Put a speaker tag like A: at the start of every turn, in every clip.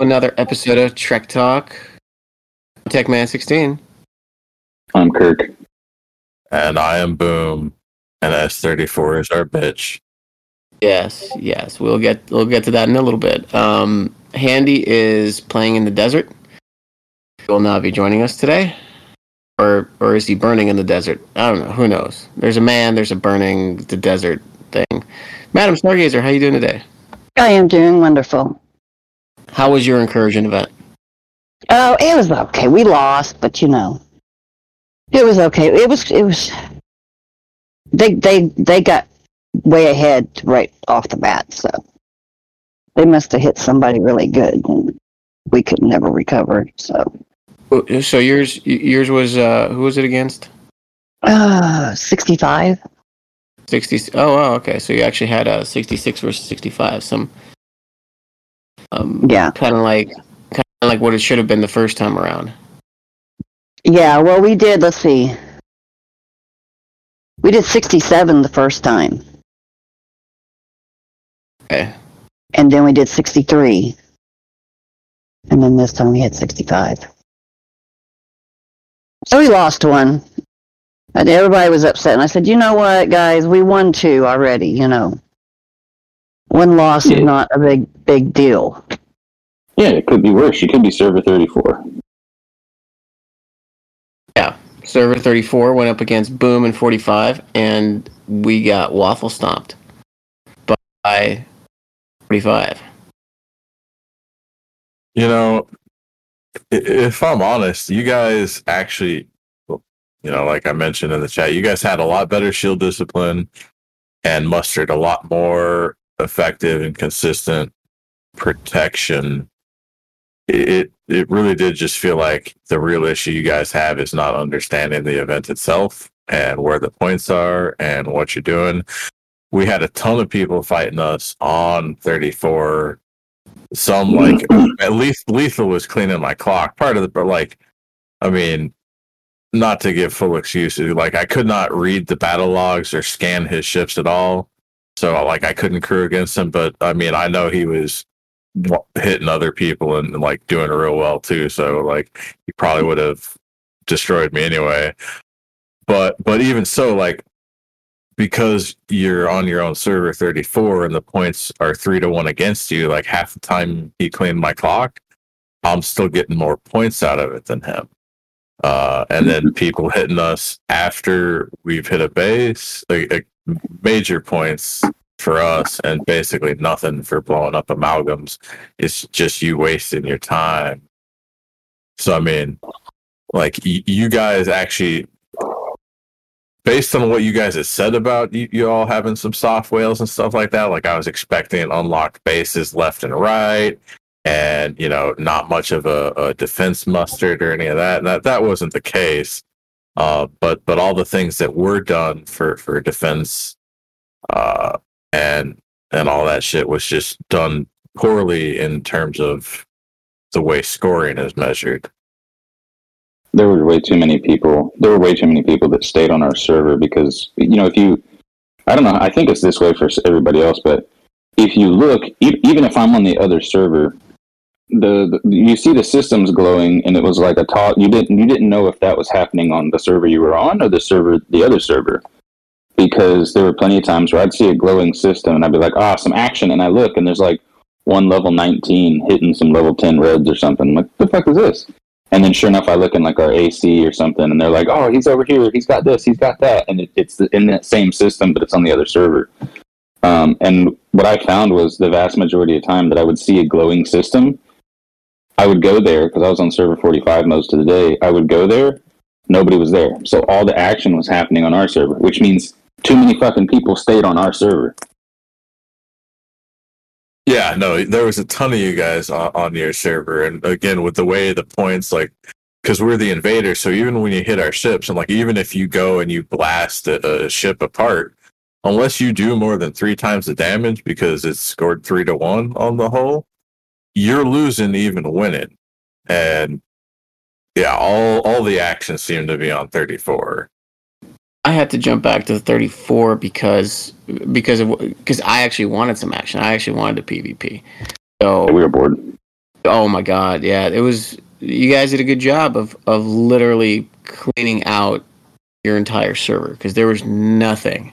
A: Another episode of Trek Talk. Tech Man 16.
B: I'm Kirk.
C: And I am Boom. And S34 is our bitch.
A: Yes, yes. We'll get we'll get to that in a little bit. Um, Handy is playing in the desert. He will not be joining us today. Or or is he burning in the desert? I don't know. Who knows? There's a man, there's a burning the desert thing. Madam Stargazer, how you doing today?
D: I am doing wonderful.
A: How was your incursion event?
D: Oh, it was okay. We lost, but you know, it was okay. It was it was. They they they got way ahead right off the bat, so they must have hit somebody really good, and we could never recover. So.
A: So yours yours was uh who was it against?
D: Uh, sixty five.
A: 60 oh wow okay so you actually had a 66 versus 65 some um
D: Yeah.
A: kind of like kind of like what it should have been the first time around
D: Yeah, well, we did. Let's see. We did 67 the first time,
A: okay
D: and then we did 63. And then this time we had 65. So we lost one. And everybody was upset. And I said, you know what, guys, we won two already, you know. One loss
B: Yeah.
D: is not a big, big deal.
B: Yeah, it could be worse. You could be server 34.
A: Yeah, server 34 went up against boom and 45 and we got waffle stomped by 45
C: You know, if I'm honest, you guys actually, you know, like I mentioned in the chat, you guys had a lot better shield discipline and mustered a lot more effective and consistent protection. It it- really did just feel like the real issue you guys have is not understanding the event itself and where the points are and what you're doing. We had a ton of people fighting us on 34 some like at least lethal was cleaning my clock part of the but like i mean not to give full excuses like i could not read the battle logs or scan his ships at all so like i couldn't crew against him but i mean i know he was hitting other people and like doing real well too so like he probably would have destroyed me anyway but but even so like because you're on your own server 34 and the points are three to one against you, like half the time he cleaned my clock, I'm still getting more points out of it than him. Uh, and then people hitting us after we've hit a base, like, like major points for us, and basically nothing for blowing up amalgams. It's just you wasting your time. So I mean, like y- you guys actually based on what you guys have said about you, you all having some soft whales and stuff like that, like I was expecting unlocked bases left and right, and you know, not much of a, a defense mustard or any of that. And that that wasn't the case. Uh, but but all the things that were done for for defense, uh, and and all that shit was just done poorly in terms of the way scoring is measured.
B: There were way too many people. There were way too many people that stayed on our server because, you know, if you, I don't know, I think it's this way for everybody else, but if you look, e- even if I'm on the other server, the, the you see the systems glowing, and it was like a talk. You didn't you didn't know if that was happening on the server you were on or the server the other server, because there were plenty of times where I'd see a glowing system and I'd be like, ah, some action, and I look and there's like one level 19 hitting some level 10 reds or something. I'm like, what the fuck is this? And then sure enough, I look in like our AC or something, and they're like, "Oh, he's over here. He's got this. He's got that." And it, it's in that same system, but it's on the other server. Um, and what I found was the vast majority of time that I would see a glowing system, I would go there because I was on server 45 most of the day. I would go there, nobody was there, so all the action was happening on our server, which means too many fucking people stayed on our server.
C: Yeah, no, there was a ton of you guys on, on your server, and again with the way the points, like, because we're the invader, so even when you hit our ships, and like even if you go and you blast a, a ship apart, unless you do more than three times the damage because it's scored three to one on the whole, you're losing even winning, and yeah, all all the action seemed to be on thirty four.
A: I had to jump back to 34 because because of because I actually wanted some action. I actually wanted a PvP. So
B: We were bored.
A: Oh my god, yeah, it was. You guys did a good job of of literally cleaning out your entire server because there was nothing,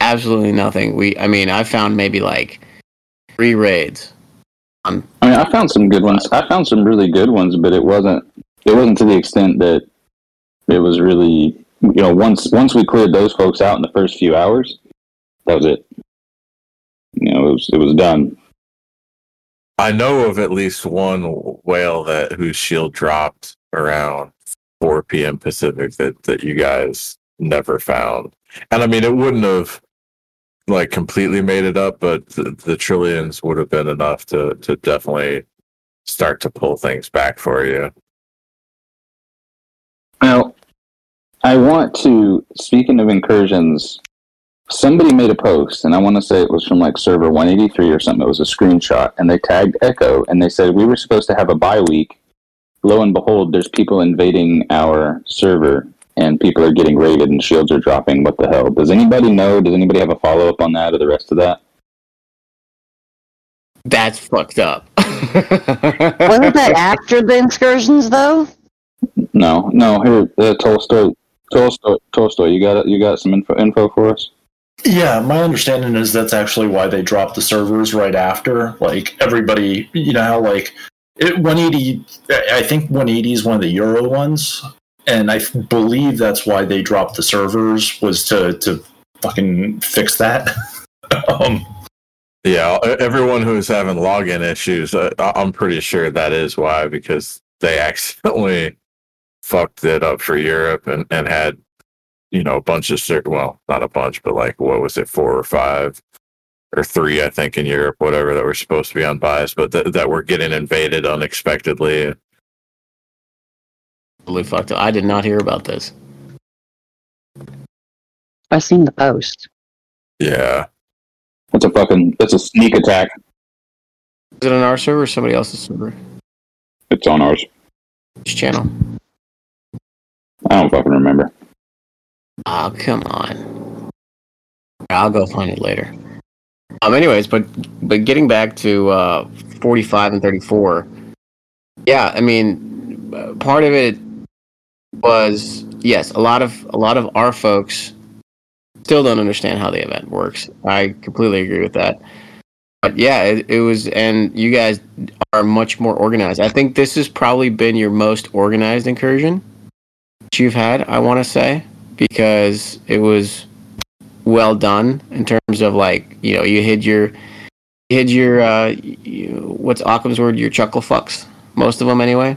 A: absolutely nothing. We, I mean, I found maybe like three raids. On
B: I mean, I found some good ones. I found some really good ones, but it wasn't. It wasn't to the extent that it was really. You know, once once we cleared those folks out in the first few hours, that was it. You know, it was it was done.
C: I know of at least one whale that whose shield dropped around 4 p.m. Pacific that that you guys never found. And I mean, it wouldn't have like completely made it up, but the, the trillions would have been enough to to definitely start to pull things back for you.
B: Now, I want to. Speaking of incursions, somebody made a post, and I want to say it was from like server 183 or something. It was a screenshot, and they tagged Echo, and they said we were supposed to have a bye week. Lo and behold, there's people invading our server, and people are getting raided, and shields are dropping. What the hell? Does anybody know? Does anybody have a follow up on that or the rest of that?
A: That's fucked up.
D: Wasn't that after the incursions, though?
B: No, no. Here, uh, Tolstoy, Tolstoy, Tolstoy. You got you got some info info for us?
E: Yeah, my understanding is that's actually why they dropped the servers right after. Like everybody, you know how like it, 180. I think 180 is one of the Euro ones, and I believe that's why they dropped the servers was to to fucking fix that. um,
C: Yeah, everyone who's having login issues, uh, I- I'm pretty sure that is why because they accidentally fucked it up for Europe and, and had, you know, a bunch of well, not a bunch, but like, what was it, four or five or three, I think, in Europe, whatever, that were supposed to be unbiased, but th- that were getting invaded unexpectedly.
A: Totally fucked up. I did not hear about this.
D: I seen the post.
C: Yeah.
B: That's a fucking. That's a sneak attack.
A: Is it on our server or somebody else's server?
B: It's on ours.
A: Which channel?
B: I don't fucking remember.
A: Oh, come on. I'll go find it later. Um. Anyways, but but getting back to uh, 45 and 34. Yeah, I mean, uh, part of it was yes, a lot of a lot of our folks still don't understand how the event works. I completely agree with that. But yeah, it, it was, and you guys are much more organized. I think this has probably been your most organized incursion that you've had. I want to say because it was well done in terms of like you know you hid your you hid your uh you, what's Occam's word your chuckle fucks most of them anyway,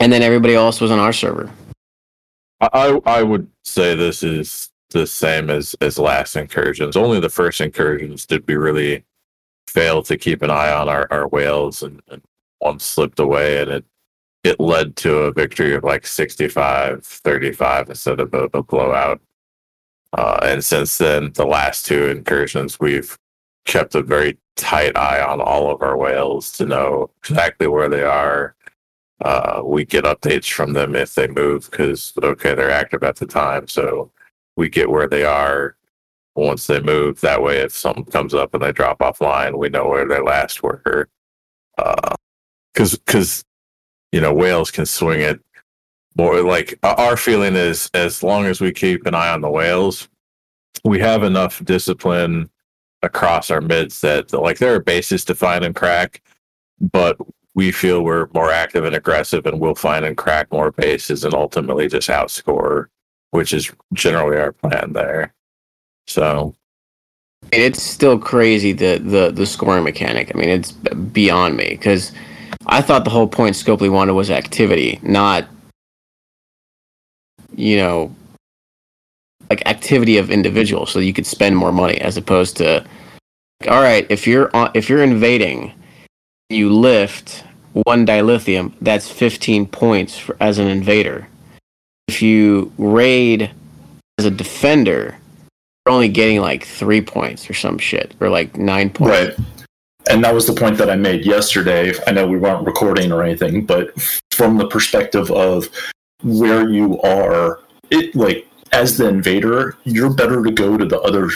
A: and then everybody else was on our server.
C: I, I would say this is the same as as last incursions. Only the first incursions did we really fail to keep an eye on our, our whales and, and one slipped away and it it led to a victory of like 65 35 instead of a, a blowout uh, and since then the last two incursions we've kept a very tight eye on all of our whales to know exactly where they are uh, we get updates from them if they move because okay they're active at the time so we get where they are once they move. That way if something comes up and they drop offline we know where they last were because because you know whales can swing it more like uh, our feeling is as long as we keep an eye on the whales we have enough discipline across our mids that like there are bases to find and crack but we feel we're more active and aggressive and we'll find and crack more bases and ultimately just outscore which is generally our plan there so
A: It's still crazy the the the scoring mechanic. I mean, it's beyond me because I thought the whole point Scopely wanted was activity, not you know like activity of individuals, so you could spend more money as opposed to all right if you're if you're invading, you lift one dilithium, that's 15 points for, as an invader. If you raid as a defender, you're only getting like three points or some shit, or like nine points.
E: Right. And that was the point that I made yesterday. I know we weren't recording or anything, but from the perspective of where you are, it like as the invader, you're better to go to the other.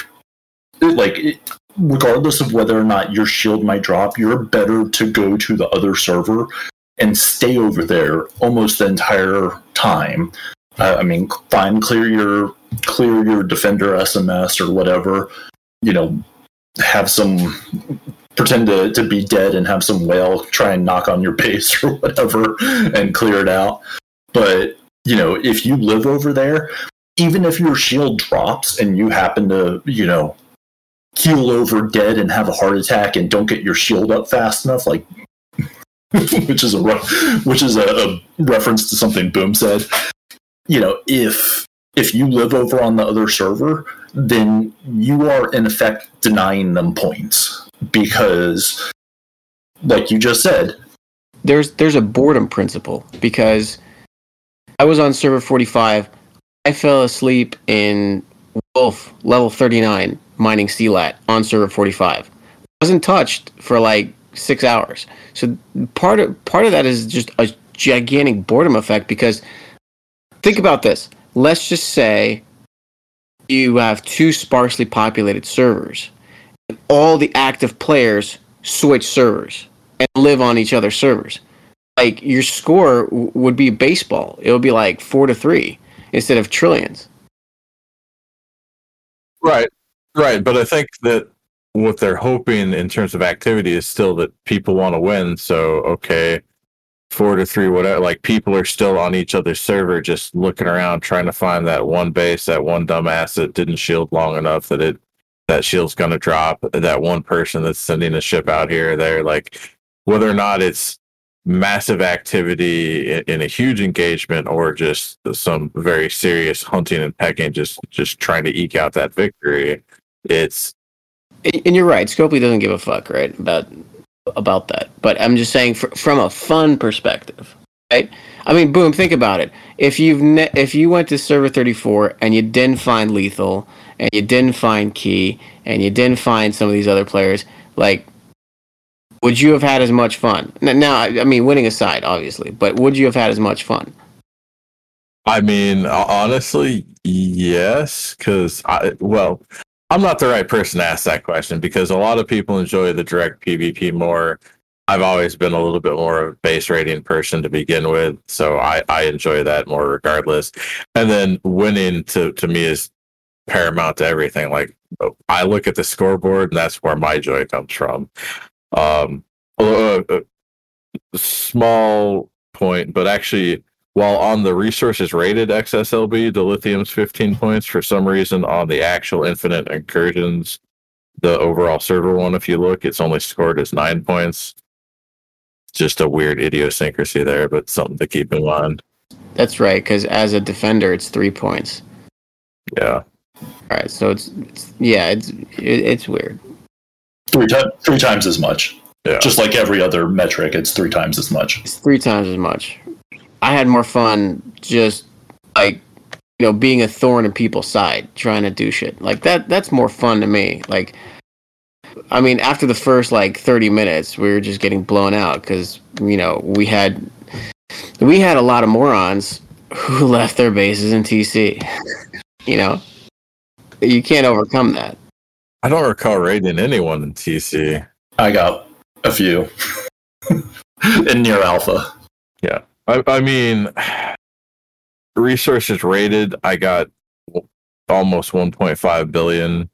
E: Like regardless of whether or not your shield might drop, you're better to go to the other server and stay over there almost the entire time. Uh, I mean, fine, clear your clear your defender SMS or whatever. You know, have some pretend to, to be dead and have some whale try and knock on your base or whatever and clear it out. But you know, if you live over there, even if your shield drops and you happen to, you know, keel over dead and have a heart attack and don't get your shield up fast enough, like which is a which is a, a reference to something Boom said. You know, if if you live over on the other server, then you are in effect denying them points because, like you just said,
A: there's there's a boredom principle because I was on server 45. I fell asleep in Wolf level 39 mining CLAT on server 45. Wasn't touched for like six hours. So part of part of that is just a gigantic boredom effect because think about this. Let's just say you have two sparsely populated servers. And all the active players switch servers and live on each other's servers. Like your score w- would be baseball. It would be like four to three instead of trillions.
C: Right, right. But I think that what they're hoping in terms of activity is still that people want to win. So okay, four to three, whatever. Like people are still on each other's server, just looking around, trying to find that one base, that one dumbass that didn't shield long enough that it that shield's going to drop. That one person that's sending a ship out here or there, like whether or not it's massive activity in, a huge engagement or just some very serious hunting and pecking, just just trying to eke out that victory. It's
A: And you're right. Scopely doesn't give a fuck, right, about about that. But I'm just saying, fr- from a fun perspective, right? I mean, boom. Think about it. If you've ne- if you went to server 34 and you didn't find lethal and you didn't find key and you didn't find some of these other players, like, would you have had as much fun? Now, I I mean, winning aside, obviously, but would you have had as much fun?
C: I mean, honestly, yes, because I well, I'm not the right person to ask that question because a lot of people enjoy the direct PvP more. I've always been a little bit more of a base rating person to begin with, so I, I enjoy that more regardless. And then winning to to me is paramount to everything. Like I look at the scoreboard, and that's where my joy comes from. Um, uh, uh, small point, but actually, while on the resources rated XSLB, the lithium's 15 points. For some reason, on the actual infinite incursions, the overall server one, if you look, it's only scored as nine points. Just a weird idiosyncrasy there, but something to keep in mind.
A: That's right, because as a defender, it's three points.
C: Yeah.
A: All right, so it's, it's yeah, it's it, it's weird.
E: three times three times as much.
C: Yeah.
E: Just like every other metric, it's three times as much.
A: It's three times as much. I had more fun just like you know being a thorn in people's side, trying to do shit like that. That's more fun to me. Like, I mean, after the first like thirty minutes, we were just getting blown out because you know we had we had a lot of morons who left their bases in TC. you know, you can't overcome that.
C: I don't recall raiding anyone in TC.
E: I got a few in near alpha.
C: I, I mean, resources rated, I got almost 1.5 billion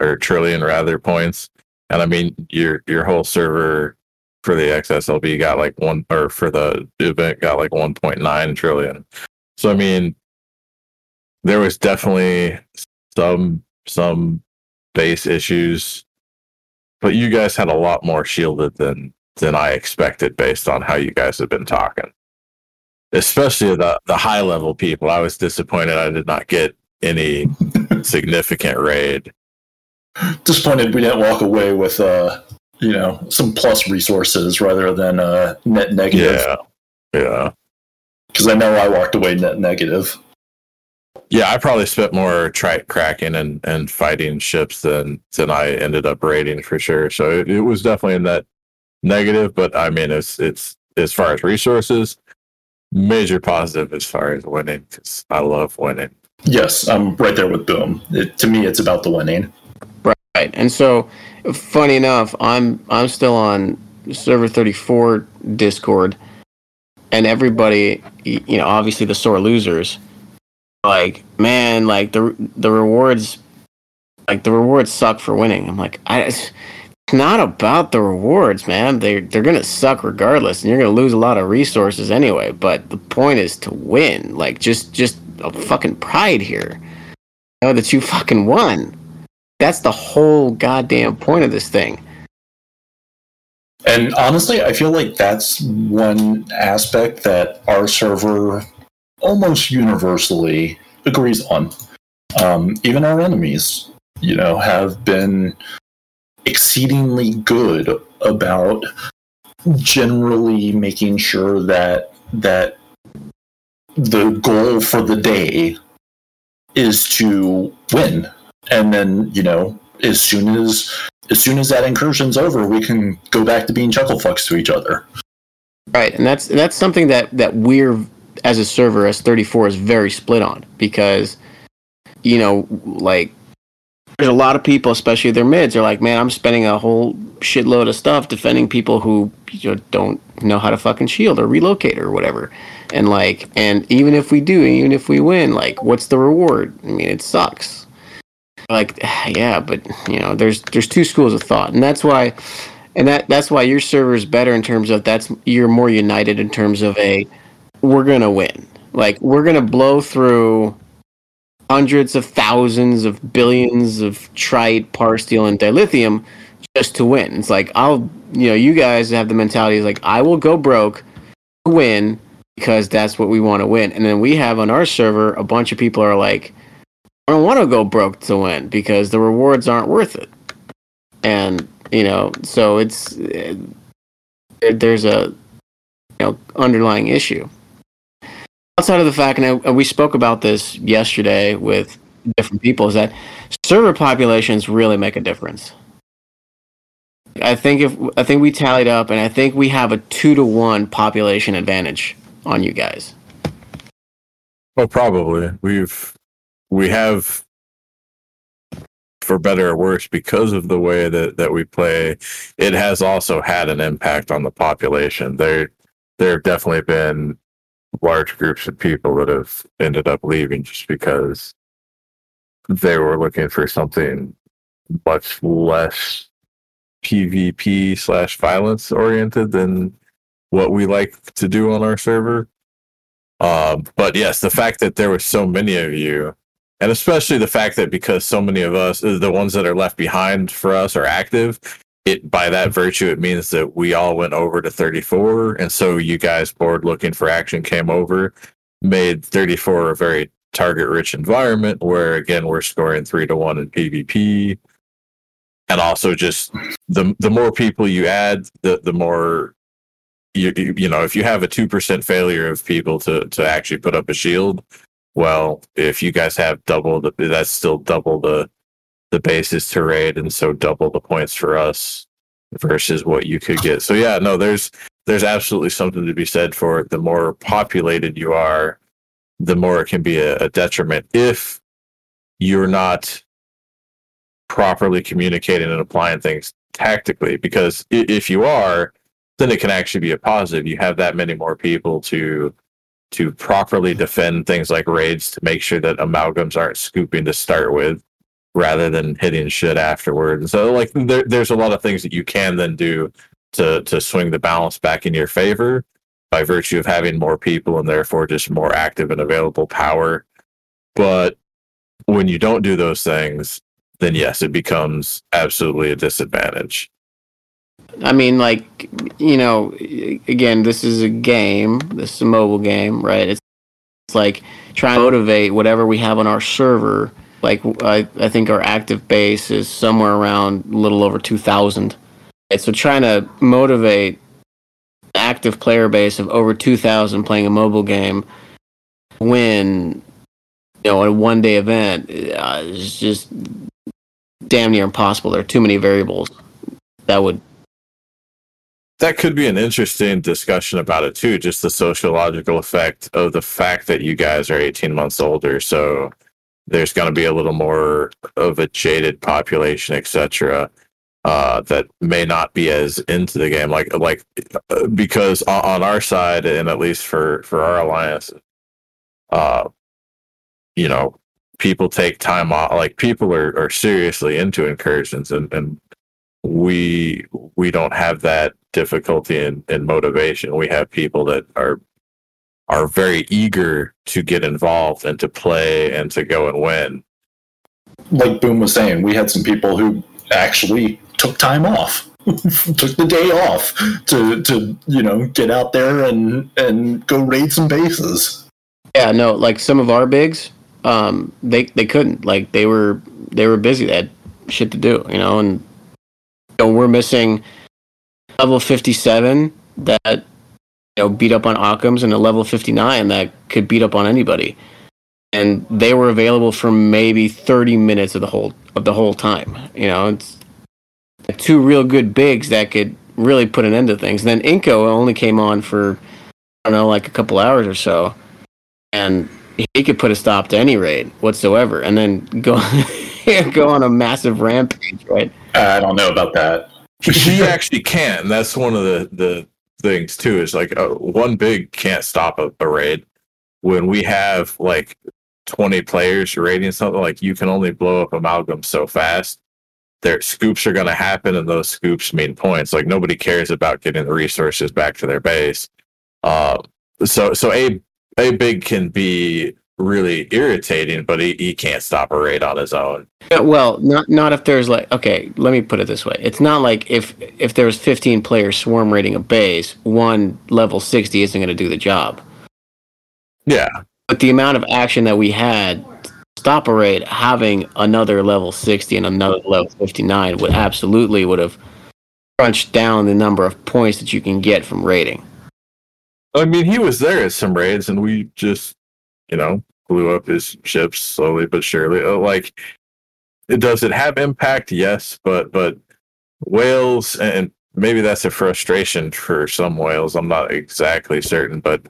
C: or trillion rather points, and I mean your your whole server for the XSLB got like one, or for the event got like 1.9 trillion. So I mean, there was definitely some some base issues, but you guys had a lot more shielded than than I expected based on how you guys have been talking especially the the high level people. I was disappointed I did not get any significant raid.
E: Disappointed we didn't walk away with uh you know some plus resources rather than uh net negative
C: Yeah, yeah,
E: because I know I walked away net negative.
C: yeah. I probably spent more tri- cracking and and fighting ships than than I ended up raiding for sure. So it, it was definitely in that negative. But I mean, it's it's as far as resources, major positive as far as winning because I love winning.
E: Yes, I'm right there with Boom. It, to me, it's about the winning.
A: Right. And so funny enough, I'm I'm still on server 34 Discord, and everybody, you know, obviously the sore losers, like man, like the the rewards, like the rewards suck for winning. I'm like, I. Not about the rewards, man. They they're gonna suck regardless, and you're gonna lose a lot of resources anyway. But the point is to win. Like just just a fucking pride here. Know that you fucking won. That's the whole goddamn point of this thing.
E: And honestly, I feel like that's one aspect that our server almost universally agrees on. Um, even our enemies, you know, have been exceedingly good about generally making sure that that the goal for the day is to win. And then you know as soon as as soon as that incursion's over we can go back to being chuckle fucks to each other.
A: Right, and that's that's something that that we're as a server as 34 is very split on because you know like there's a lot of people especially their mids are like man i'm spending a whole shitload of stuff defending people who you know, don't know how to fucking shield or relocate or whatever. And like and even if we do even if we win like what's the reward? I mean it sucks. Like yeah but you know there's there's two schools of thought. And that's why and that that's why your server is better in terms of that's you're more united in terms of a we're gonna win. Like we're gonna blow through hundreds of thousands of billions of trite par steel and dilithium just to win. It's like i'll you know you guys have the mentality is like i will go broke to win because that's what we want to win. And then we have on our server a bunch of people are like i don't want to go broke to win because the rewards aren't worth it. And you know so it's there- there's a you know underlying issue outside of the fact and we spoke about this yesterday with different people is that server populations really make a difference i think if i think we tallied up and i think we have a two to one population advantage on you guys
C: Oh, probably. We've we have for better or worse because of the way that that we play. It has also had an impact on the population. There there have definitely been large groups of people that have ended up leaving just because they were looking for something much less PvP slash violence oriented than what we like to do on our server. Um, but yes, the fact that there were so many of you, and especially the fact that because so many of us, the ones that are left behind for us, are active, it by that virtue, it means that we all went over to 34, and so you guys bored looking for action came over, made 34 a very target-rich environment where again we're scoring three to one in PvP, and also just the the more people you add, the the more you you know if you have a two percent failure of people to to actually put up a shield, well, if you guys have double the that's still double the the bases to raid, and so double the points for us versus what you could get. So yeah, no, there's there's absolutely something to be said for it. The more populated you are, the more it can be a, a detriment if you're not properly communicating and applying things tactically. Because if you are, then it can actually be a positive. You have that many more people to to properly defend things like raids to make sure that amalgams aren't scooping to start with rather than hitting shit afterward. And so like there, there's a lot of things that you can then do to to swing the balance back in your favor by virtue of having more people and therefore just more active and available power. But when you don't do those things, then yes, it becomes absolutely a disadvantage.
A: I mean, like, you know, again, this is a game. This is a mobile game, right? It's, it's like trying to motivate whatever we have on our server. Like, I, I think our active base is somewhere around a little over 2,000. Right? So trying to motivate active player base of over 2,000 playing a mobile game when, you know, a one day event uh, is just damn near impossible. There are too many variables that would
C: that could be an interesting discussion about it too just the sociological effect of the fact that you guys are 18 months older so there's going to be a little more of a jaded population etc uh, that may not be as into the game, like like uh, because on, our side, and at least for for our alliance, uh, you know, people take time off. Like people are are seriously into incursions, and and we we don't have that difficulty in motivation. We have people that are are very eager to get involved and to play and to go and win.
E: Like Boom was saying, we had some people who actually took time off, took the day off to to you know get out there and and go raid some bases.
A: Yeah, no, like some of our bigs, um, they they couldn't. Like they were they were busy. They had shit to do, you know, and you know, we're missing level fifty seven that you know beat up on Occams and a level fifty nine that could beat up on anybody. And they were available for maybe thirty minutes of the whole of the whole time. You know, it's two real good bigs that could really put an end to things. And then Inko only came on for I don't know, like a couple hours or so. And he could put a stop to any raid whatsoever and then go go on a massive rampage, right?
E: Uh, I don't know about that.
C: he actually can. That's one of the the things too. Is like uh, one big can't stop a, a raid. When we have like twenty players raiding something, like you can only blow up amalgam so fast. Their scoops are going to happen, and those scoops mean points. Like nobody cares about getting the resources back to their base. Uh, so so a a big can be really irritating, but he, he can't stop a raid on his own.
A: Yeah, well, not not if there's like okay, let me put it this way. It's not like if if there's 15 players swarm raiding a base, one level 60 isn't going to do the job.
C: Yeah.
A: But the amount of action that we had stop a raid having another level 60 and another level 59 would absolutely would have crunched down the number of points that you can get from raiding.
C: I mean, he was there at some raids, and we just, you know, blew up his ships slowly but surely. Uh, Like, does it have impact? Yes, but but whales, and maybe that's a frustration for some whales. I'm not exactly certain, but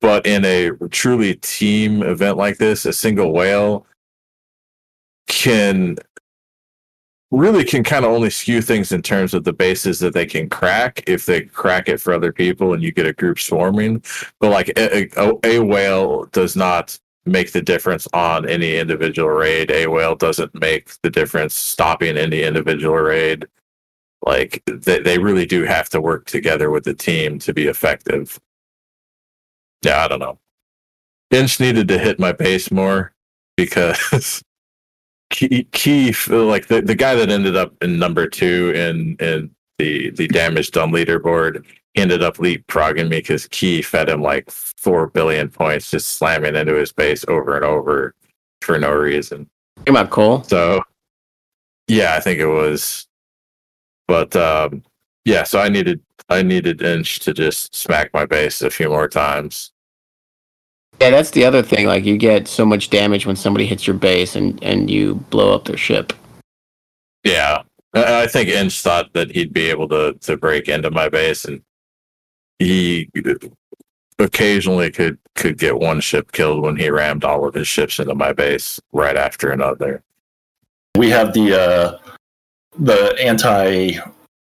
C: but in a truly team event like this, a single whale can really can kind of only skew things in terms of the bases that they can crack if they crack it for other people and you get a group swarming. But like a, a, oh, a whale does not make the difference on any individual raid. A whale doesn't make the difference stopping any individual raid. Like they, they really do have to work together with the team to be effective. Yeah, I don't know. Inch needed to hit my base more because Key, Keith, like the, the guy that ended up in number two in in the the damage done leaderboard, ended up leapfrogging me because Key fed him like four billion points, just slamming into his base over and over for no reason.
A: Talking about Cole?
C: So, yeah, I think it was. But um, yeah, so I needed I needed Inch to just smack my base a few more times.
A: Yeah, that's the other thing. Like you get so much damage when somebody hits your base and and you blow up their ship.
C: Yeah, I I think Inch thought that he'd be able to to break into my base, and he occasionally could could get one ship killed when he rammed all of his ships into my base right after another.
E: We have the uh, the anti,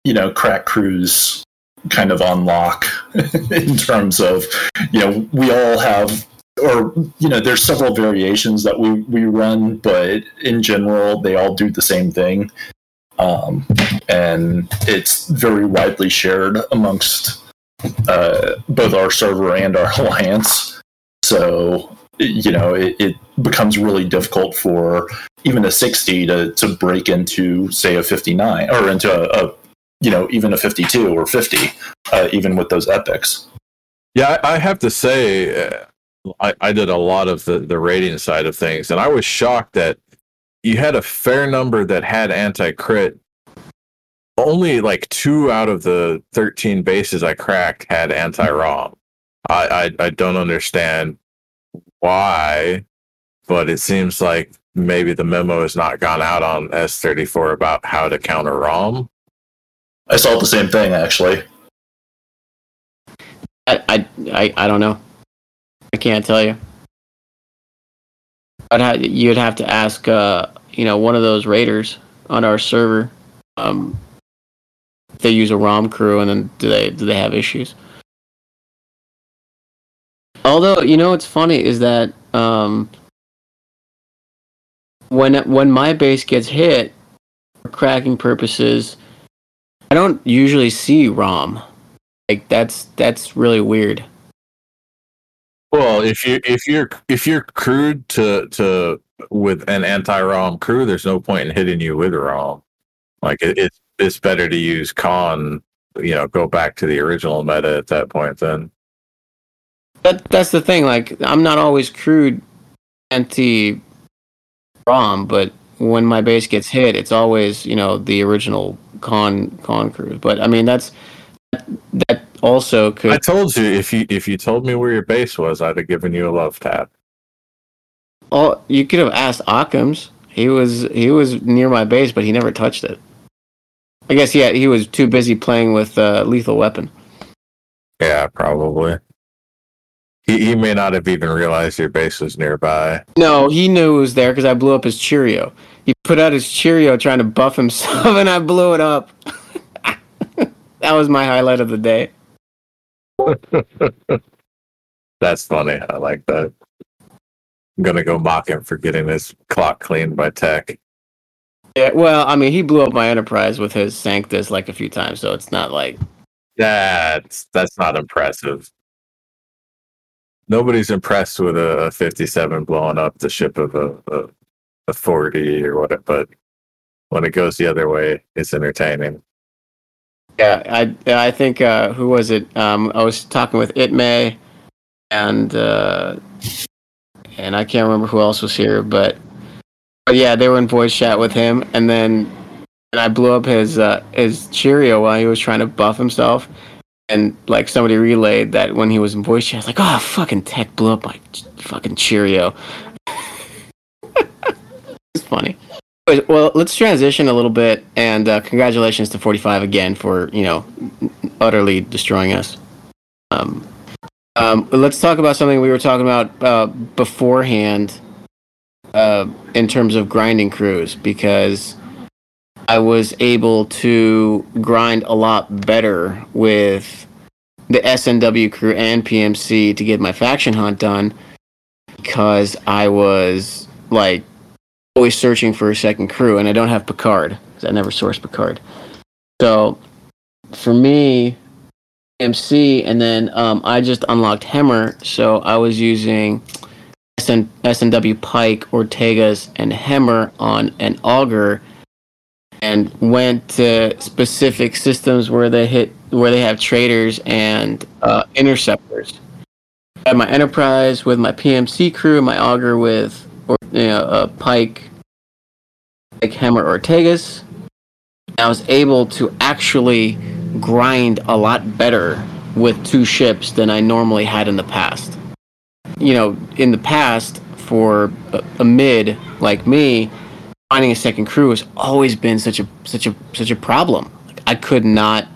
E: you know, crack crews kind of on lock in terms of, you know, we all have or you know there's several variations that we we run but in general they all do the same thing. Um, and it's very widely shared amongst uh, both our server and our alliance. So you know it, it becomes really difficult for even a 60 to, to break into say a 59 or into a, a you know even a 52 or 50 uh, even with those epics.
C: Yeah, I, have to say, uh, I, I did a lot of the, the rating side of things, and I was shocked that you had a fair number that had anti crit. Only like two out of the 13 bases I cracked had anti ROM. I, I, I don't understand why, but it seems like maybe the memo has not gone out on S34 about how to counter ROM.
E: i saw the same thing actually
A: I I I, I don't know. I can't tell you. I'd you'd have to ask, uh, you know, one of those raiders on our server um, they use a ROM crew, and then do they do they have issues? Although you know what's funny is that um, when when my base gets hit for cracking purposes, I don't usually see ROM. Like that's that's really weird.
C: Well, if you if you're if you're crewed to to with an anti-ROM crew, there's no point in hitting you with ROM. Like it, it's it's better to use Khan. You know, go back to the original meta at that point. Then
A: That that's the thing. Like I'm not always crewed anti ROM, but when my base gets hit, it's always you know the original Khan Khan crew. But I mean that's that also could
C: I told you if you if you told me where your base was, I'd have given you a love tap.
A: Oh, you could have asked Occam's. He was he was near my base, but he never touched it. I guess yeah, he was too busy playing with uh, Lethal Weapon.
C: Yeah, probably. He he may not have even realized your base was nearby.
A: No, he knew it was there because I blew up his Cheerio. He put out his Cheerio trying to buff himself, and I blew it up. that was my highlight of the day.
C: That's funny. I like that. I'm gonna go mock him for getting his clock cleaned by tech.
A: Yeah, well, I mean, he blew up my Enterprise with his Sanctus like a few times, so it's not like
C: That's that's not impressive. Nobody's impressed with a 57 blowing up the ship of a, a, a 40 or whatever, but when it goes the other way, it's entertaining.
A: Yeah, I I think uh, who was it? Um, I was talking with Itmay, and uh, and I can't remember who else was here, but but yeah, they were in voice chat with him, and then and I blew up his uh, his Cheerio while he was trying to buff himself, and like somebody relayed that when he was in voice chat, I was like, oh fucking tech blew up my fucking Cheerio. it's funny. Well, let's transition a little bit, and uh, congratulations to 45 again for you know utterly destroying us. Um, um, let's talk about something we were talking about uh, beforehand, uh, in terms of grinding crews, because I was able to grind a lot better with the SNW crew and PMC to get my faction hunt done, because I was like always searching for a second crew, and I don't have Picard because I never sourced Picard. So for me, MC, and then um, I just unlocked Hemmer, so I was using SN, SNW Pike, Ortegas, and Hemmer on an auger, and went to specific systems where they hit where they have traders and uh, interceptors. I had my Enterprise with my PMC crew, my auger with or you know, uh, Pike, like Hemmer Ortegas. I was able to actually grind a lot better with two ships than I normally had in the past. You know, in the past, for a, a mid like me, finding a second crew has always been such a such a such a problem. Like, I could not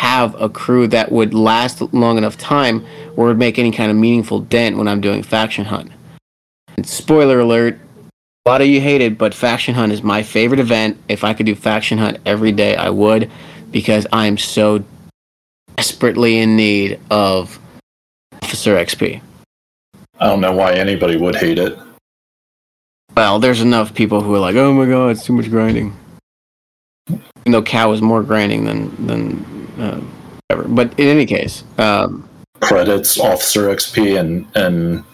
A: have a crew that would last long enough time or would make any kind of meaningful dent when I'm doing faction hunt. And spoiler alert, a lot of you hate it, but Faction Hunt is my favorite event. If I could do Faction Hunt every day, I would, because I am so desperately in need of Officer XP.
E: I don't know why anybody would hate it.
A: Well, there's enough people who are like, "Oh my god, it's too much grinding." Even though Cow is more grinding than than uh, whatever. But in any case, um,
E: Credits, Officer XP, and and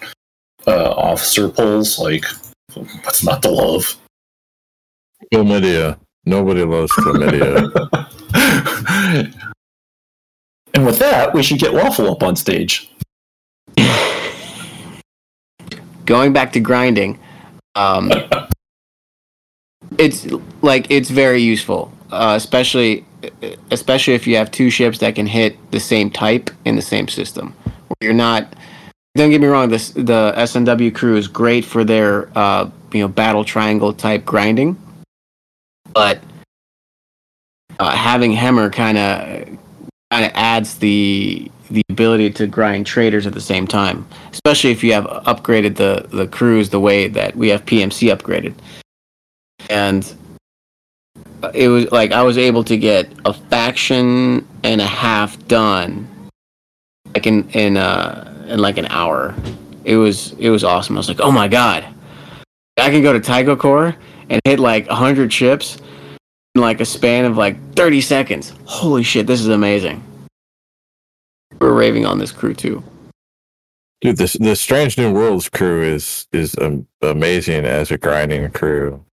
E: uh, Officer pulls. Like, what's not to love?
C: Chlamydia. Nobody loves chlamydia.
E: and with that, we should get Waffle up on stage.
A: going back to grinding, um, it's like it's very useful, uh, especially especially if you have two ships that can hit the same type in the same system. Where you're not. Don't get me wrong. This the SNW crew is great for their uh, you know battle triangle type grinding, but uh, having Hemmer kind of kind of adds the the ability to grind traders at the same time, especially if you have upgraded the the crews the way that we have PMC upgraded. And it was like I was able to get a faction and a half done, like in in uh in like an hour. It was it was awesome. I was like, oh my god, I can go to Tycho Core and hit like hundred ships in like a span of like thirty seconds. Holy shit, this is amazing. We're raving on this crew too.
C: Dude, this the Strange New Worlds crew is is um, amazing as a grinding crew.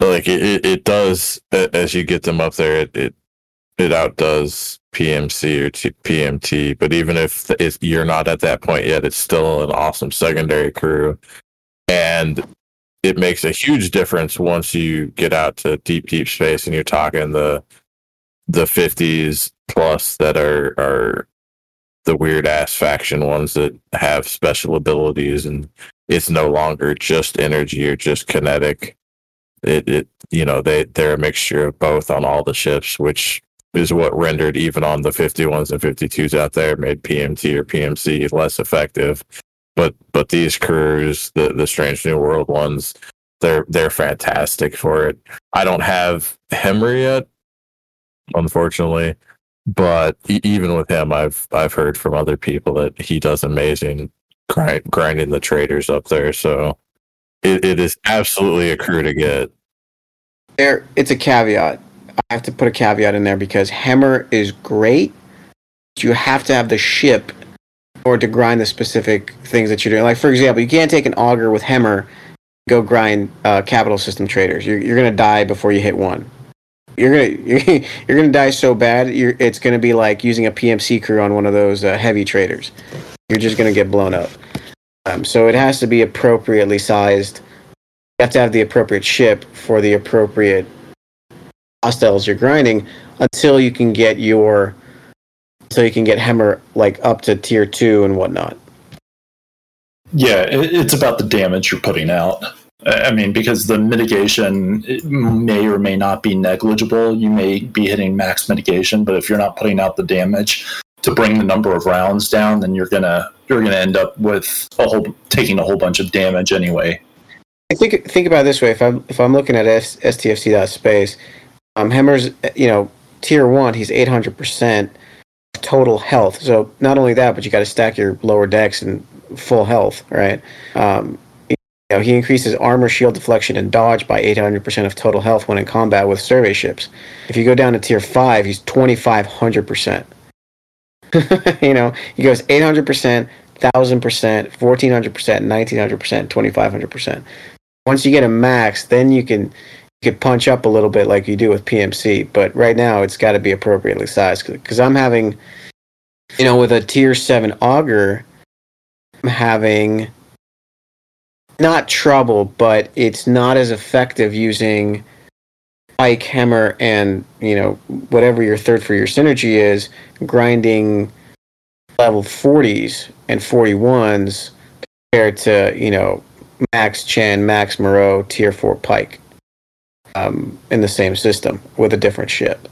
C: Like it, it, it does as you get them up there, it it, it outdoes PMC or T- PMT. But even if you're not at that point yet, it's still an awesome secondary crew, and it makes a huge difference once you get out to deep, deep space and you're talking the the fifties plus that are are the weird ass faction ones that have special abilities and it's no longer just energy or just kinetic. It it you know, they they're a mixture of both on all the ships, which is what rendered even on the 51s and 52s out there made PMT or PMC less effective. But but these crews, the the Strange New World ones, they're they're fantastic for it. I don't have Hemmer yet, unfortunately but even with him, I've I've heard from other people that he does amazing grind, grinding the traders up there. So it, it is absolutely a crew to get.
A: There, it's a caveat. I have to put a caveat in there because Hemmer is great. You have to have the ship or to grind the specific things that you're doing. Like for example, you can't take an auger with Hemmer, go grind uh, capital system traders. You're you're gonna die before you hit one. You're gonna you're, you're gonna die so bad. You're, it's gonna be like using a PMC crew on one of those uh, heavy traders. You're just gonna get blown up. Um, so it has to be appropriately sized. You have to have the appropriate ship for the appropriate hostiles you're grinding until you can get your until you can get Hemmer like up to tier two and whatnot.
E: Yeah, it's about the damage you're putting out. I I mean, because the mitigation may or may not be negligible. You may be hitting max mitigation, but if you're not putting out the damage to bring the number of rounds down, then you're gonna you're gonna end up with a whole taking a whole bunch of damage anyway.
A: I think think about it this way: if I'm if I'm looking at S, STFC.space, um, Hemmer's you know tier one, he's 800 percent total health. So not only that, but you got to stack your lower decks and full health, right? Um, you know, he increases armor, shield deflection, and dodge by 800 percent of total health when in combat with survey ships. If you go down to tier five, he's 2,500 percent. you know, he goes 800 percent, thousand percent, 1,400 percent, 1,900 percent, 2,500 percent once you get a max, then you can can punch up a little bit like you do with PMC. But right now, it's got to be appropriately sized because I'm having, you know, with a tier seven auger, I'm having not trouble, but it's not as effective using pike, Hemmer, and you know whatever your third for your synergy is, grinding level 40s and 41s compared to you know Max Chen, Max Moreau, Tier 4 Pike um, in the same system with a different ship.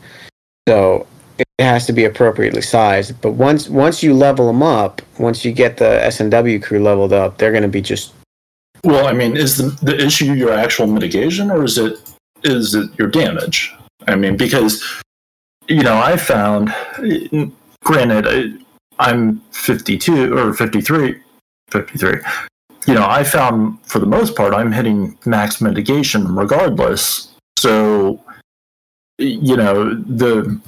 A: So it has to be appropriately sized. But once once you level them up, once you get the SNW crew leveled up, they're going to be just
E: Well, I mean, is the the issue your actual mitigation, or is it is it your damage? I mean, because you know, I found, granted, I, I'm 52 or 53, 53. You know, I found for the most part, I'm hitting max mitigation regardless. So, you know, the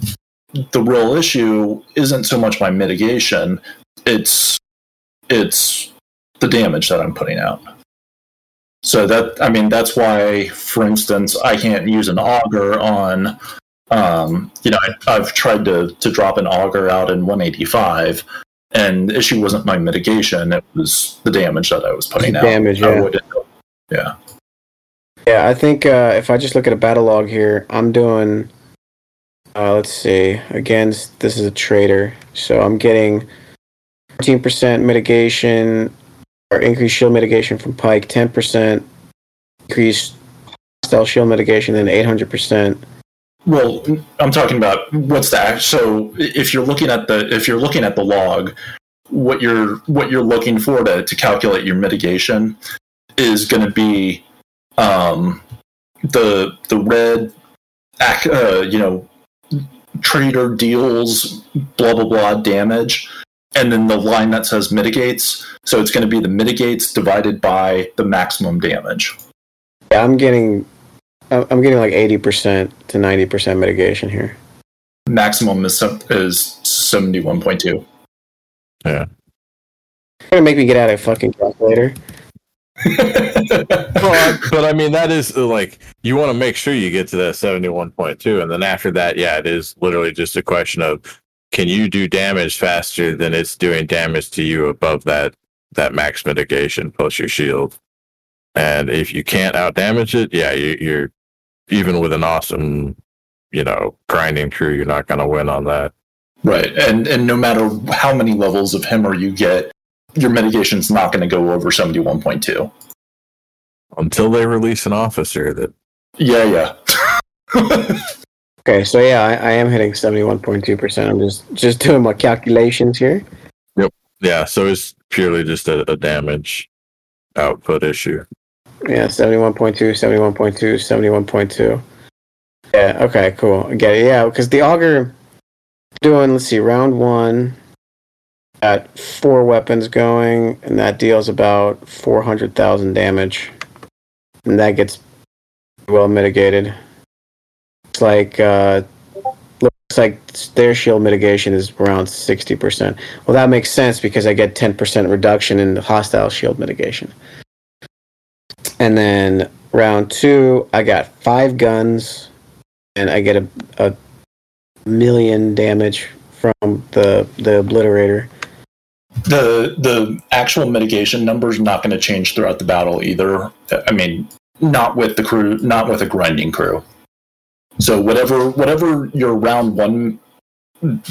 E: the real issue isn't so much my mitigation; it's it's the damage that I'm putting out. So that I mean that's why, for instance, I can't use an auger on. Um, you know, I, I've tried to to drop an auger out in 185, and the issue wasn't my mitigation; it was the damage that I was putting out.
A: Damage, yeah.
E: would- yeah.
A: Yeah, I think uh, if I just look at a battle log here, I'm doing. Uh, let's see. Against this is a trader, so I'm getting 14% mitigation or increased shield mitigation from Pike, 10% increased hostile shield mitigation, then 800%.
E: Well, I'm talking about what's that? So if you're looking at the if you're looking at the log, what you're what you're looking for to, to calculate your mitigation is going to be um, the the red uh, you know, trader deals blah blah blah damage, and then the line that says mitigates. So it's going to be the mitigates divided by the maximum damage.
A: Yeah, I'm getting, I'm I'm getting like eighty percent to ninety percent mitigation here.
E: Maximum is is seventy one point two.
A: You're gonna make me get out a fucking calculator.
C: Well, but I mean, that is uh, like you want to make sure you get to that seventy-one point two, and then after that, yeah, it is literally just a question of can you do damage faster than it's doing damage to you above that that max mitigation plus your shield. And if you can't out damage it, yeah, you, you're even with an awesome, you know, grinding crew, you're not going to win on that.
E: Right, and and no matter how many levels of Hemmer you get, your mitigation's not going to go over seventy one point two.
C: until they release an officer that
E: Yeah, yeah.
A: Okay, so yeah, I, I am hitting seventy-one point two percent. I'm just just doing my calculations here. Yep.
C: yeah so it's purely just a, a damage output issue
A: Yeah, 71.2, 71.2, 71.2. Yeah, okay, cool. I get it. Yeah, because the auger doing, let's see, round one, got four weapons going, and that deals about 400,000 damage. And that gets well mitigated. It's like, uh, looks like their shield mitigation is around 60%. Well, that makes sense because I get 10% reduction in the hostile shield mitigation. And then round two, I got five guns, and I get a, a million damage from the the obliterator.
E: the the actual mitigation number is not going to change throughout the battle either. I mean, not with the crew, not with a grinding crew. So whatever whatever your round one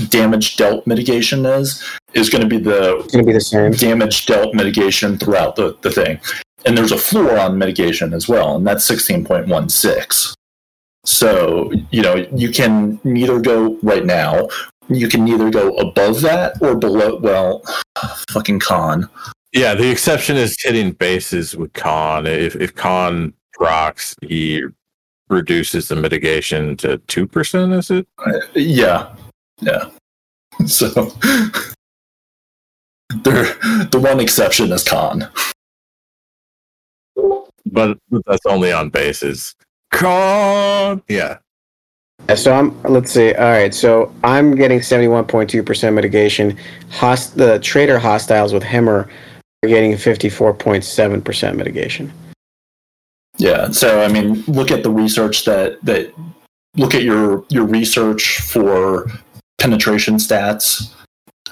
E: damage dealt mitigation is is going to be the
A: gonna be the same.
E: damage dealt mitigation throughout the, the thing. And there's a floor on mitigation as well, and that's 16.16. So, you know, you can neither go right now, you can neither go above that or below, well, fucking Khan.
C: yeah the exception is hitting bases with Khan if, if Khan rocks he reduces the mitigation to 2% is it uh,
E: Yeah. Yeah. So, there, the one exception is Khan.
C: But that's only on bases Khan yeah
A: Yeah, so I'm let's see. All right, so I'm getting 71.2% mitigation. Host the trader hostiles with Hemmer are getting 54.7% mitigation.
E: Yeah. So I mean, look at the research that that look at your your research for penetration stats,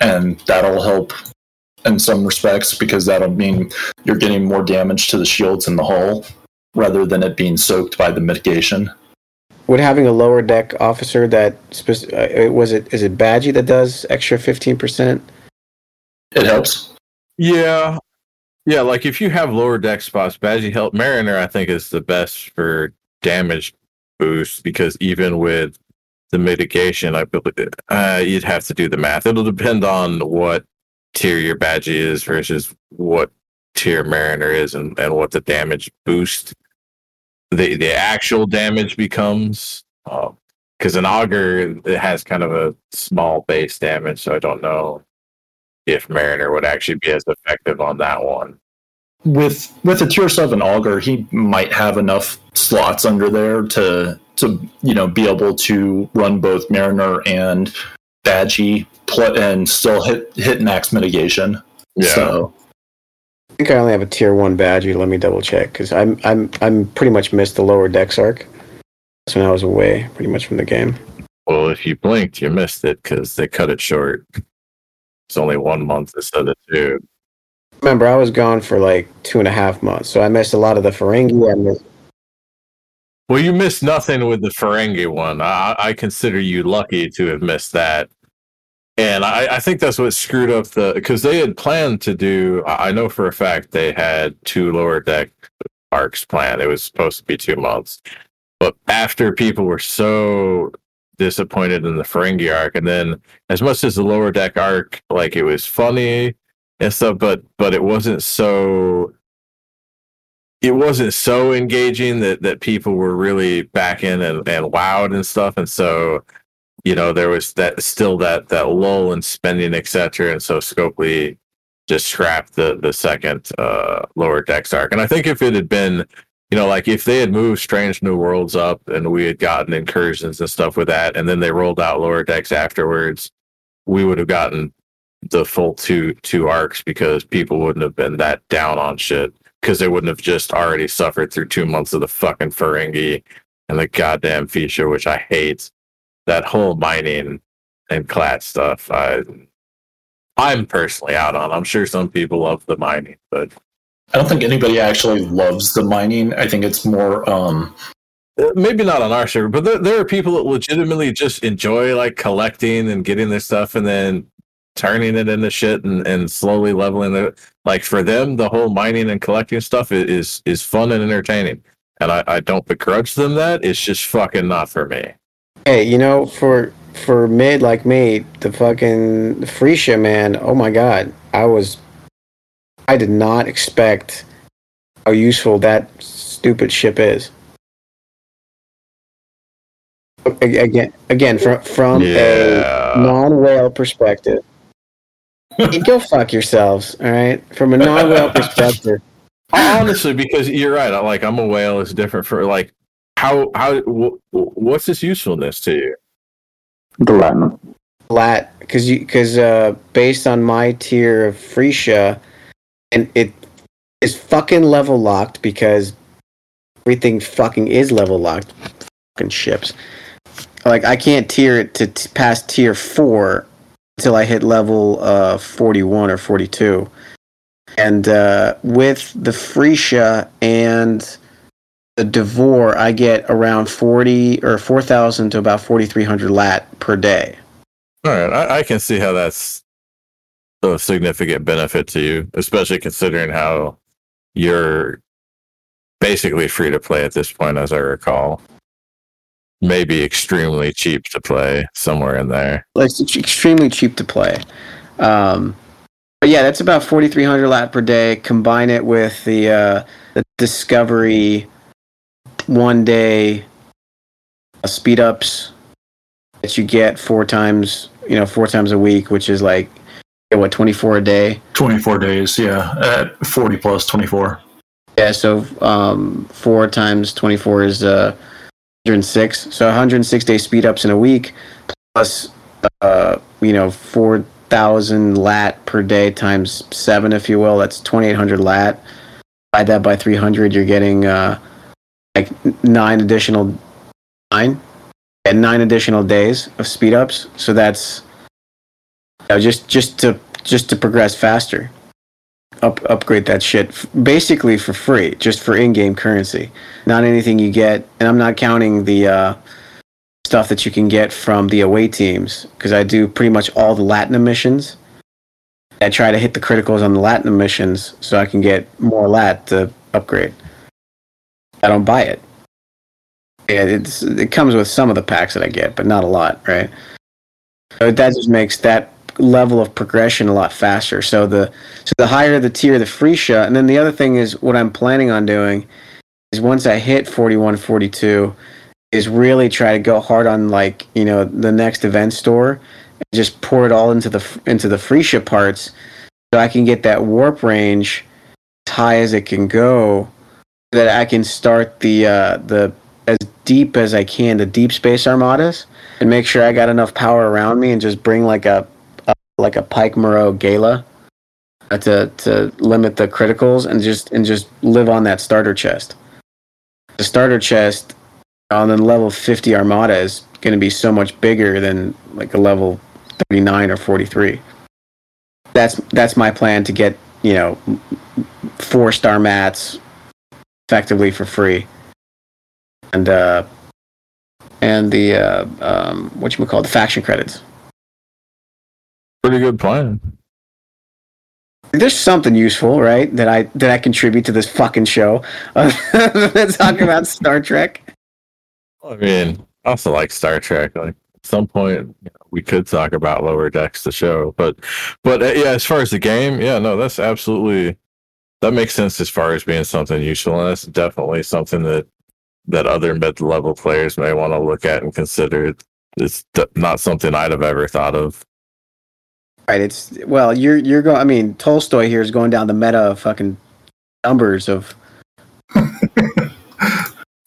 E: and that'll help in some respects because that'll mean you're getting more damage to the shields in the hull rather than it being soaked by the mitigation.
A: Would having a lower deck officer that spec- uh, was it is it Badgey that does extra 15%?
E: It helps.
C: Yeah. Yeah, like if you have lower deck spots, Badgey Help Mariner, I think, is the best for damage boost because even with the mitigation, I believe uh, you'd have to do the math. It'll depend on what tier your Badgey is versus what tier Mariner is and, and what the damage boost the the actual damage becomes. Um, because an auger it has kind of a small base damage, so I don't know if Mariner would actually be as effective on that one.
E: with with a tier seven auger, he might have enough slots under there to to you know be able to run both Mariner and Badgey pl- and still hit hit max mitigation. So
A: I think I only have a tier 1 Badgey. Let me double check cuz I'm I'm I'm pretty much missed the lower decks arc. That's when I was away pretty much from the game.
C: Well, if you blinked, you missed it because they cut it short. It's only one month instead of two.
A: Remember, I was gone for like two and a half months, so I missed a lot of the Ferengi. I missed
C: Well, you missed nothing with the Ferengi one. I, I consider you lucky to have missed that. And I, I think that's what screwed up the because they had planned to do. I know for a fact they had two lower deck arcs planned. It was supposed to be two months, but after people were so disappointed in the Ferengi arc, and then as much as the lower deck arc, like it was funny and stuff, but but it wasn't so it wasn't so engaging that that people were really back in and, and wowed and stuff. And so, you know, there was that still that that lull in spending, etc. And so Scopely just scrapped the the second uh, lower decks arc. And I think if it had been you know, like if they had moved Strange New Worlds up and we had gotten incursions and stuff with that, and then they rolled out lower decks afterwards, we would have gotten the full two two arcs because people wouldn't have been that down on shit because they wouldn't have just already suffered through two months of the fucking Ferengi and the goddamn feature, which I hate. That whole mining and clat stuff, I I'm personally out on. I'm sure some people love the mining, but
E: I don't think anybody actually loves the mining. I think it's more um
C: maybe not on our server, but there, there are people that legitimately just enjoy like collecting and getting their stuff and then turning it into shit and, and slowly leveling it. Like for them, the whole mining and collecting stuff is is fun and entertaining. And I, I don't begrudge them that. It's just fucking not for me.
A: Hey, you know, for for mid like me, the fucking Freesia man, oh my god. I was I did not expect how useful that stupid ship is. Again, again, from from
C: Yeah.
A: a non-whale perspective, you go fuck yourselves. All right, from a non-whale perspective,
C: Honestly, because you're right. I- Like I'm a whale is different for like how how wh- what's its usefulness to you?
B: The Latin.
A: lat because you because uh, based on my tier of Freesia, and it is fucking level locked because everything fucking is level locked. Fucking ships. Like I can't tier it to t- past tier four until I hit level uh, forty one or forty two, and uh, with the Freesia and the Devore, I get around forty or four thousand to about forty three hundred lat per day.
C: All right, I, I can see how that's a significant benefit to you, especially considering how you're basically free to play at this point, as I recall. Maybe extremely cheap to play somewhere in there.
A: like it's extremely cheap to play. Um, but yeah, that's about 4,300 lat per day. Combine it with the uh, the Discovery one day uh, speed ups that you get four times, you know, four times a week, which is like what 24 a day.
E: 24 days, yeah. At 40 plus 24.
A: Yeah, so um, four times 24 is uh, 106. So 106 day speed ups in a week, plus, uh, you know, 4,000 lat per day times seven, if you will. That's 2,800 lat. Divide that by 300, you're getting uh, like nine additional nine and nine additional days of speed ups. So that's you know, just just to just to progress faster up upgrade that shit f- basically for free, just for in-game currency, not anything you get. And I'm not counting the uh, stuff that you can get from the away teams because I do pretty much all the Latin missions. I try to hit the criticals on the Latin missions so I can get more lat to upgrade. I don't buy it. Yeah, it's it comes with some of the packs that I get, but not a lot, right? So that just makes that level of progression a lot faster. So the so the higher the tier, the Freesia, and then the other thing is what I'm planning on doing is once I hit 41, 42, is really try to go hard on like you know the next event store, and just pour it all into the into the Freesia parts, so I can get that warp range as high as it can go, that I can start the uh, the as deep as I can the deep space armadas and make sure I got enough power around me and just bring like a like a Pike Moreau Gala uh, to to limit the criticals and just and just live on that starter chest. The starter chest on the level 50 Armada is going to be so much bigger than like a level 39 or 43. That's that's my plan to get you know four star mats effectively for free, and uh, and the uh, um, what you would call the faction credits.
C: Pretty good plan.
A: there's something useful, right? That I that I contribute to this fucking show. Let's talk about Star Trek.
C: I mean, I also like Star Trek. Like at some point, you know, we could talk about Lower Decks, the show, but but uh, yeah, as far as the game, yeah, no, that's absolutely that makes sense as far as being something useful, and that's definitely something that that other mid level players may want to look at and consider. It's not something I'd have ever thought of.
A: Right. It's well, you're you're going. I mean, Tolstoy here is going down the meta of fucking numbers of.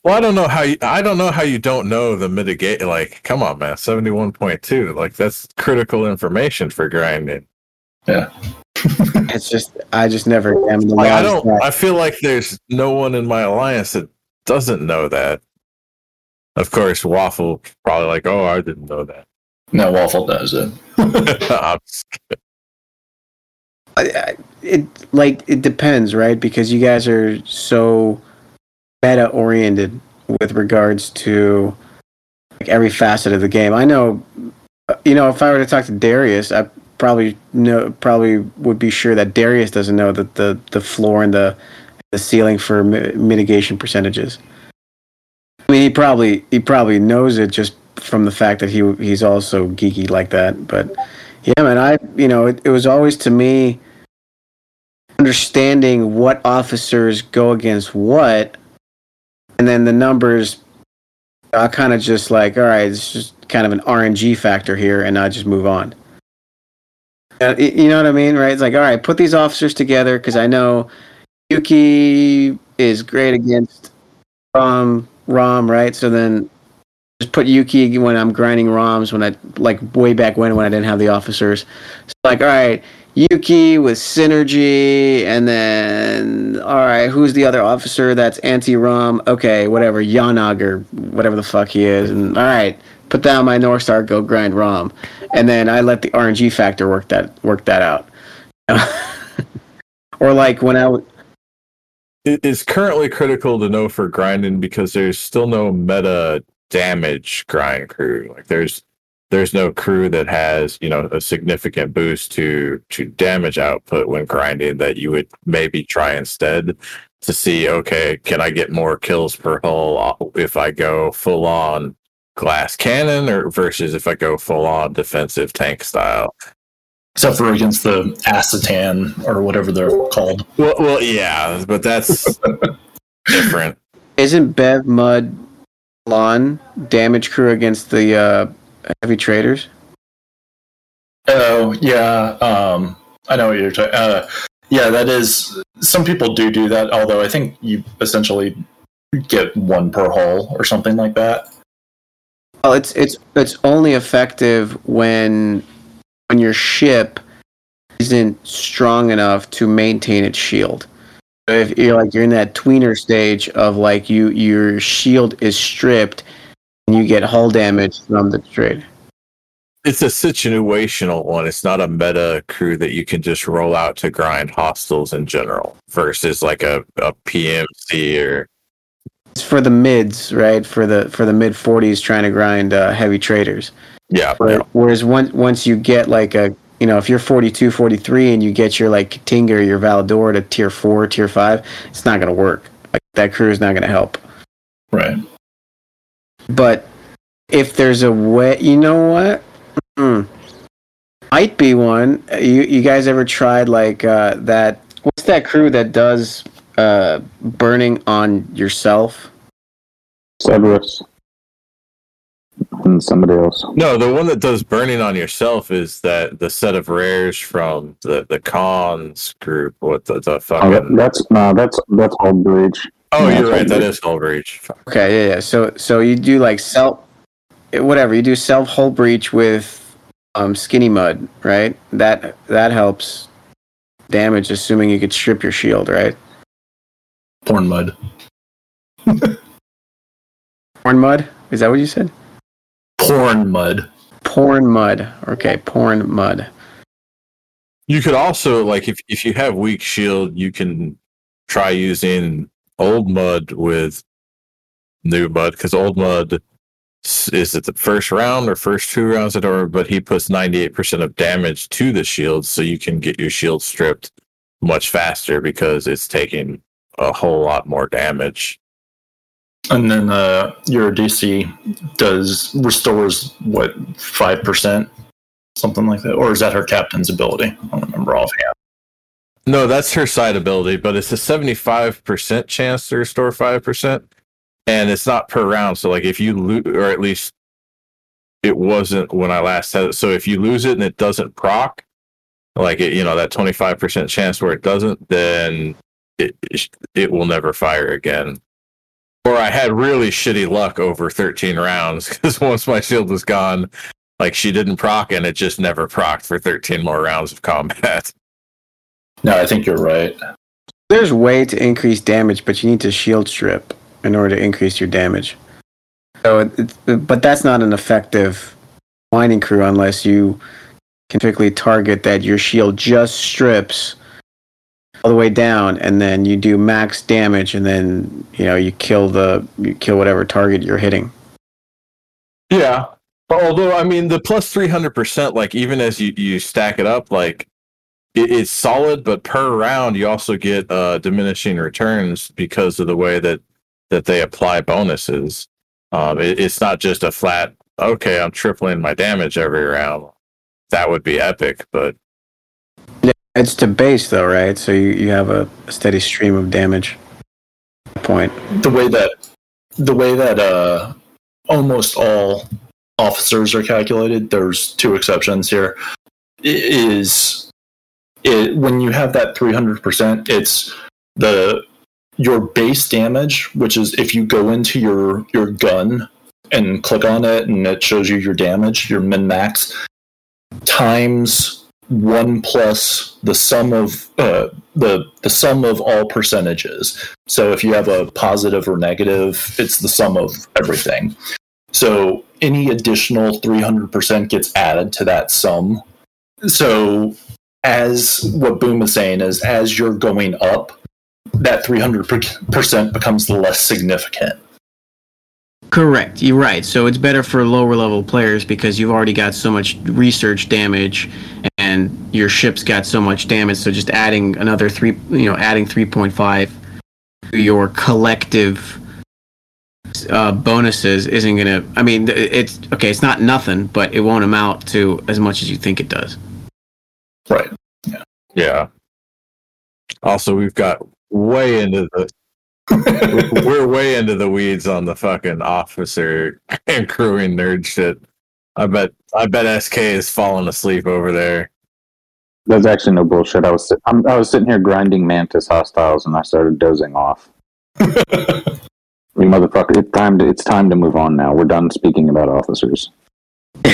C: Well, I don't know how you. I don't know how you don't know the mitigate. Like, come on, man, seventy one point two. Like, that's critical information for grinding.
A: It's just I just never examined the
C: Like, I don't.
A: that-
C: I feel like there's no one in my alliance that doesn't know that. Of course, Waffle probably like, oh, I didn't know that.
E: No, Waffle does it.
C: I'm just
A: I, I, it like it depends, right? Because you guys are so meta oriented with regards to like every facet of the game. I know, uh, you know, if I were to talk to Darius, I probably know probably would be sure that Darius doesn't know that the the floor and the the ceiling for mi- mitigation percentages. I mean, he probably he probably knows it just from the fact that he he's also geeky like that. But yeah, man, I you know it, it was always to me understanding what officers go against what, and then the numbers. I kind of just like, all right, it's just kind of an RNG factor here, and I just move on. Uh, y- you know what I mean, right? It's like, all right, put these officers together because I know Yuki is great against Rom, Rom, right? So then just put Yuki when I'm grinding Roms when I like way back when when I didn't have the officers. So like, all right, Yuki with synergy, and then all right, who's the other officer that's anti-Rom? Okay, whatever, Yanag or whatever the fuck he is, and all right, put down my North Star, go grind Rom, and then I let the RNG factor work that work that out. or like when I w-
C: it is currently critical to know for grinding because there's still no meta damage grind crew. Like there's there's no crew that has you know a significant boost to to damage output when grinding that you would maybe try instead to see okay can I get more kills per hull if I go full on glass cannon or versus if I go full on defensive tank style.
E: Except for against the acetan or whatever they're called.
C: Well, well, yeah, but that's different.
A: isn't Bev Mud Lawn damage crew against the uh, heavy traders?
E: Oh yeah, um, I know what you're talking. Uh, yeah, that is. Some people do do that, although I think you essentially get one per hull or something like that.
A: Well, it's it's it's only effective when when your ship isn't strong enough to maintain its shield. If you're like you're in that tweener stage of like you your shield is stripped and you get hull damage from the trade.
C: it's a situational one. It's not a meta crew that you can just roll out to grind hostiles in general versus like a, a PMC or
A: for the mids, right? For the for the mid 40s trying to grind uh, heavy traders.
C: yeah.
A: Where- Whereas once once you get like a you know if you're 42, 43 and you get your like Tinga, your Valador to tier four, tier five, it's not gonna work. Like that crew is not gonna help.
E: Right.
A: But if there's a way, you know what? Hmm. Might be one. You you guys ever tried like uh, that? What's that crew that does uh, burning on yourself?
B: Cerberus. And somebody else.
C: No, the one that does burning on yourself is that the set of rares from the the cons group. What the, the
B: Oh,
C: fucking?
B: that's no, that's that's all breach.
C: Oh,
B: yeah,
C: you're right. That is
B: Hull
C: is Hull Breach.
A: Okay, yeah, yeah. So so you do like self, whatever you do self whole breach with um, skinny mud, right? That that helps damage, assuming you could strip your shield, right?
E: Porn mud.
A: Porn mud, is that what you said?
E: Porn mud.
A: Porn mud. Okay, porn mud.
C: You could also like if if you have weak shield, you can try using old mud with new mud because old mud is it the first round or first two rounds I don't but he puts 98% of damage to the shield so you can get your shield stripped much faster because it's taking a whole lot more damage.
E: And then uh, your DC does restores what five percent, something like that, or is that her captain's ability? I don't remember offhand.
C: No, that's her side ability, but it's a 75% chance to restore 5%. And it's not per round. So, like, if you lose, or at least it wasn't when I last had it. So, if you lose it and it doesn't proc, like, it, you know, that 25% chance where it doesn't, then it, it will never fire again. Or I had really shitty luck over 13 rounds because once my shield was gone, like, she didn't proc and it just never procced for 13 more rounds of combat.
E: No, I think you're right.
A: There's way to increase damage, but you need to shield strip in order to increase your damage. So, it, it, but that's not an effective mining crew unless you can typically target that your shield just strips all the way down, and then you do max damage, and then you know you kill the you kill whatever target you're hitting.
C: Yeah. Although I mean the plus three hundred percent, like even as you, you stack it up, like it, it's solid, but per round you also get uh, diminishing returns because of the way that that they apply bonuses. Um, it, it's not just a flat. Okay, I'm tripling my damage every round. That would be epic, but
A: It's to base though, right? So you, you have a, steady stream of damage. Point.
E: The way that the way that uh, almost all officers are calculated, there's two exceptions here. Is it when you have that 300%, it's the your base damage, which is if you go into your your gun and click on it and it shows you your damage, your min max times one plus the sum of uh, the the sum of all percentages. So if you have a positive or negative, it's the sum of everything. So any additional 300% gets added to that sum. So as what Boom is saying is as you're going up, that 300% becomes less significant.
A: Correct. You're right. So it's better for lower level players because you've already got so much research damage and your ship's got so much damage. So just adding another three, you know, adding 3.5 to your collective uh, bonuses isn't going to, I mean, it's okay. It's not nothing, but it won't amount to as much as you think it does.
E: Right.
C: yeah. Also, we've got way into the we're way into the weeds on the fucking officer and crewing nerd shit. I bet I bet SK is falling asleep over there.
B: That's actually no bullshit. I was sit- I'm, I was sitting here grinding Mantis hostiles, and I started dozing off. You motherfucker! It's time to it's time to move on now. We're done speaking about officers.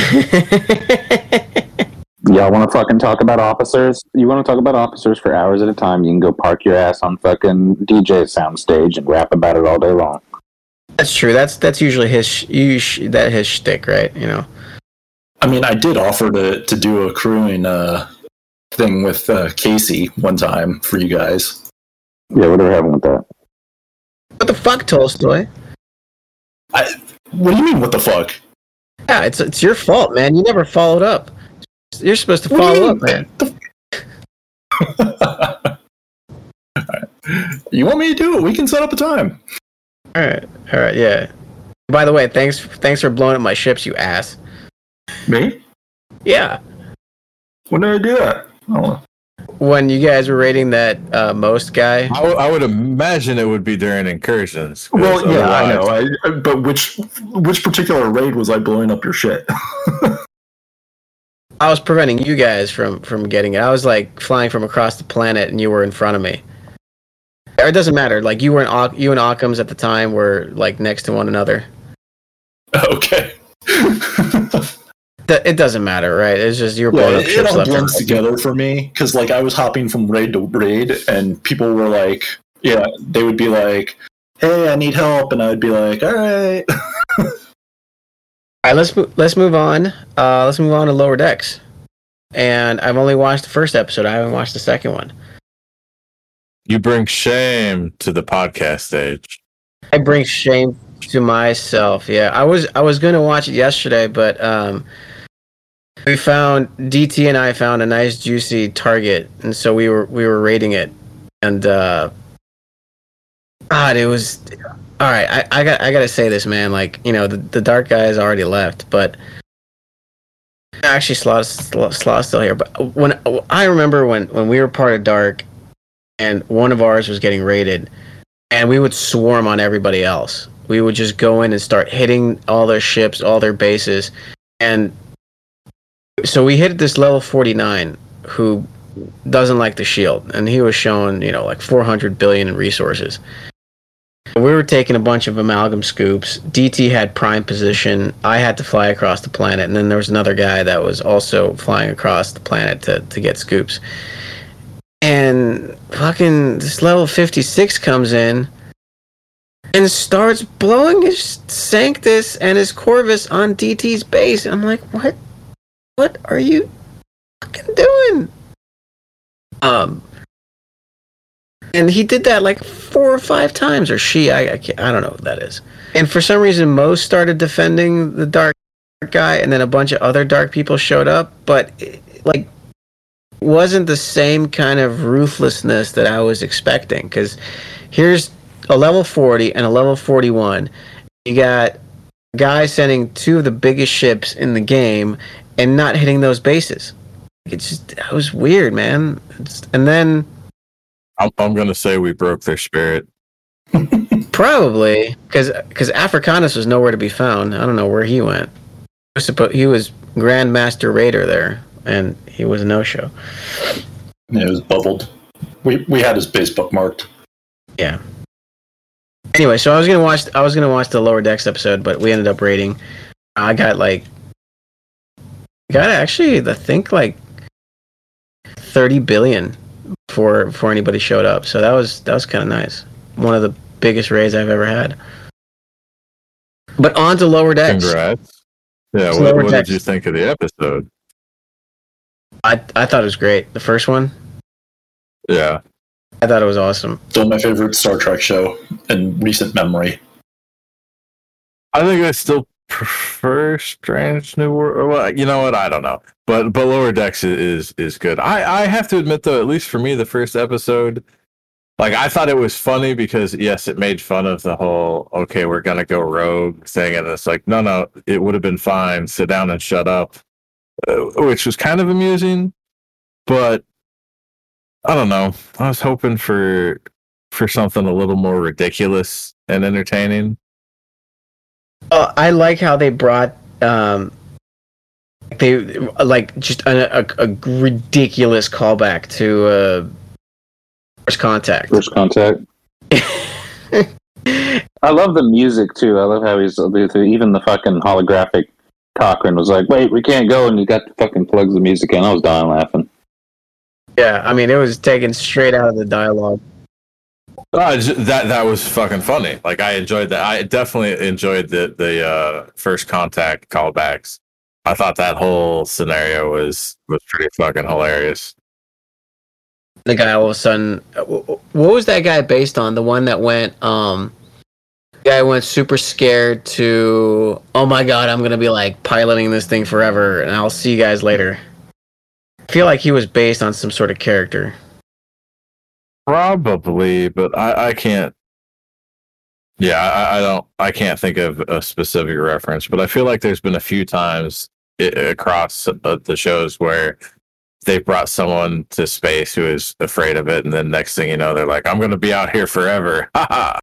B: Y'all want to fucking talk about officers? You want to talk about officers for hours at a time? You can go park your ass on fucking DJ soundstage and rap about it all day long.
A: That's true. That's that's usually his sh- you sh- that his shtick, right? You know.
E: I mean, I did offer to, to do a crewing uh, thing with uh, Casey one time for you guys.
B: Yeah, what are we having with that?
A: What the fuck, Tolstoy?
E: What do you mean, what the fuck?
A: Yeah, it's it's your fault, man. You never followed up. You're supposed to
E: What
A: follow up,
E: mean?
A: man.
E: you want me to do it? We can set up a time.
A: All right, all right, yeah. By the way, thanks thanks for blowing up my ships, you ass.
E: Me?
A: Yeah,
E: When did I do that? Oh,
A: when you guys were rating that uh, most guy,
C: I, w- I would imagine it would be during incursions.
E: well, yeah, I know. I, but which which particular raid was I blowing up your shit?
A: I was preventing you guys from from getting it. I was like flying from across the planet, and you were in front of me. Or it doesn't matter. Like you were in Oc- you and Occam's at the time were like next to one another.
E: okay.
A: Th- It doesn't matter, right? It's just you were blowing
E: Yeah, it, it all blends
A: right.
E: together for me because like I was hopping from raid to raid and people were like, yeah, they would be like, hey, I need help, and I would be like, all right.
A: All right, let's mo- let's move on. Uh, let's move on to lower decks. And I've only watched the first episode. I haven't watched the second one.
C: You bring shame to the podcast stage.
A: I bring shame to myself. Yeah, I was I was gonna watch it yesterday, but um, we found DT and I found a nice juicy target, and so we were we were rating it, and uh, God, it was all right. I, I got I gotta say this, man. Like you know, the, the dark guy has already left, but actually, Slot Slot's still here. But when I remember when when we were part of Dark, and one of ours was getting raided, and we would swarm on everybody else. We would just go in and start hitting all their ships, all their bases, and so we hit this level 49 who doesn't like the shield, and he was shown, you know like 400 billion in resources. We were taking a bunch of amalgam scoops. DT had prime position. I had to fly across the planet, and then there was another guy that was also flying across the planet to, to get scoops. And fucking this level 56 comes in and starts blowing his Sanctus and his Corvus on DT's base. I'm like, what? What are you fucking doing? Um, and he did that like four or five times, or she. I I, I don't know what that is. And for some reason, Mo started defending the dark guy, and then a bunch of other dark people showed up, but it, like wasn't the same kind of ruthlessness that I was expecting. Because here's a level 40 and a level 41. You got guy sending two of the biggest ships in the game and not hitting those bases. It's just it was weird, man. It's, and then
C: I'm, I'm going to say we broke their spirit.
A: probably because because Africanus was nowhere to be found. I don't know where he went. He was, suppo- he was Grandmaster Raider there, and he was a no show.
E: Yeah, it was bubbled. We we had his base bookmarked.
A: Yeah. Anyway, so I was gonna watch. I was gonna watch the lower decks episode, but we ended up rating. I got like, got actually, I think like thirty billion before before anybody showed up. So that was that was kind of nice. One of the biggest raids I've ever had. But on to lower decks.
C: Congrats. Yeah, what, what did you think of the episode?
A: I I thought it was great. The first one,
C: Yeah.
A: I thought it was awesome.
E: Still my favorite Star Trek show in recent memory.
C: I think I still prefer Strange New World. Well, you know what? I don't know, but but Lower Decks is is good. I I have to admit though, at least for me, the first episode, like I thought it was funny because yes, it made fun of the whole okay, we're gonna go rogue thing, and it's like no, no, it would have been fine. Sit down and shut up, uh, which was kind of amusing, but I don't know. I was hoping for for something a little more ridiculous and entertaining.
A: Uh, I like how they brought um, they like just a, a, a ridiculous callback to uh, first contact.
B: First contact. I love the music too. I love how he's even the fucking holographic Cochrane was like, "Wait, we can't go," and he got the fucking plugs the music in. I was dying laughing.
A: yeah, I mean it was taken straight out of the dialogue.
C: Uh, that that was fucking funny. Like I enjoyed that. I definitely enjoyed the the uh, first contact callbacks. I thought that whole scenario was was pretty fucking hilarious.
A: The guy all of a sudden, uh, wh- wh- what was that guy based on? The one that went, um, guy went super scared to, oh my god, I'm gonna be like piloting this thing forever, and I'll see you guys later. I feel like he was based on some sort of character.
C: Probably, but I I can't. Yeah, I, I don't. I can't think of a specific reference, but I feel like there's been a few times i across uh, the shows where they brought someone to space who is afraid of it, and then next thing you know, they're like, "I'm going to be out here forever." Ha ha.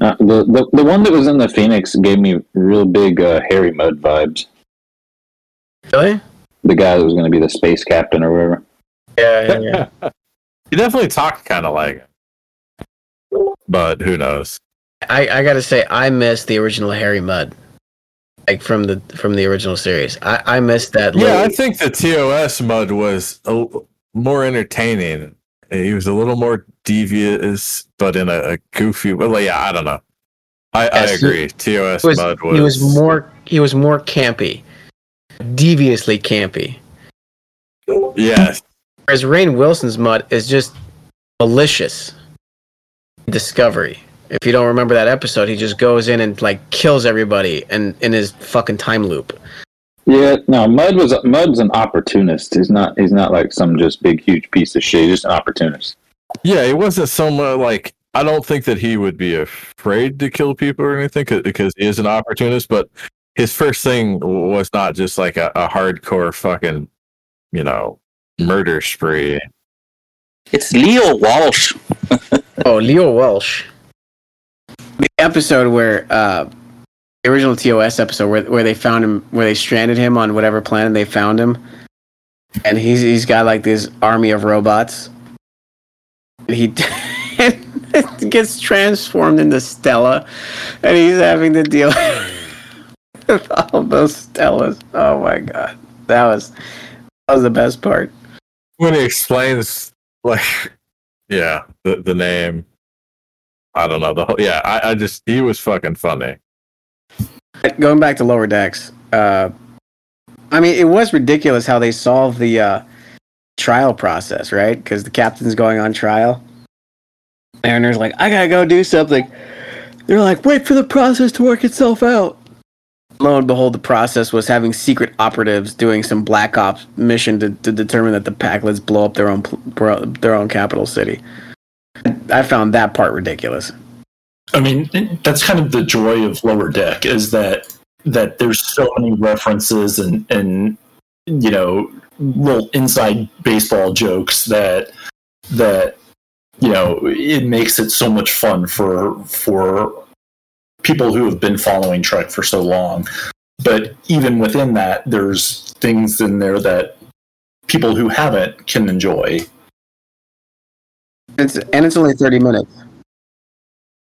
B: Uh, the, the the one that was in the Phoenix gave me real big uh, Harry Mudd vibes.
A: Really?
B: The guy that was going to be the space captain or whatever.
A: Yeah, yeah, yeah.
C: He definitely talked kind of like it. But who knows?
A: I, I gotta say, I miss the original Harry Mudd, like from the from the original series. I I miss that.
C: Yeah, I think the TOS Mudd was a, more entertaining. He was a little more devious, but in a, a goofy. Well, yeah, I don't know. I, I
A: Yes, he-
C: agree. TOS
A: he was,
C: Mudd was.
A: he was more he was more campy, deviously campy.
C: Yes,
A: Whereas Rainn Wilson's Mudd is just malicious. Discovery. If you don't remember that episode, he just goes in and like kills everybody and in his fucking time loop.
B: Yeah, no, Mudd was Mudd's an opportunist. He's not. He's not like some just big huge piece of shit. He's just an opportunist.
C: yeah. It wasn't so much like I don't think that he would be afraid to kill people or anything because he is an opportunist. But his first thing was not just like a, a hardcore fucking, you know, murder spree.
F: It's Leo Walsh.
A: oh, Leo Walsh. The episode where uh, the original TOS episode where where they found him, where they stranded him on whatever planet they found him, and he's he's got like this army of robots. And he gets transformed into Stella, and he's having to deal with all those Stellas. Oh my god, that was that was the best part.
C: When he explains like yeah the, the name i don't know the whole yeah I, I just he was fucking funny
A: Going back to lower decks, uh, I mean, it was ridiculous how they solved the uh, trial process, right? Because the captain's going on trial. Mariner's like, I gotta go do something. They're like, wait for the process to work itself out. Lo and behold, the process was having secret operatives doing some black ops mission to, to determine that the Pakleds blow up their own their own capital city. I found that part ridiculous.
E: I mean, that's kind of the joy of Lower Deck is that that there's so many references and and you know little inside baseball jokes that that you know it makes it so much fun for for people who have been following Trek for so long. But even within that, there's things in there that people who haven't can enjoy.
A: It's and it's only thirty minutes.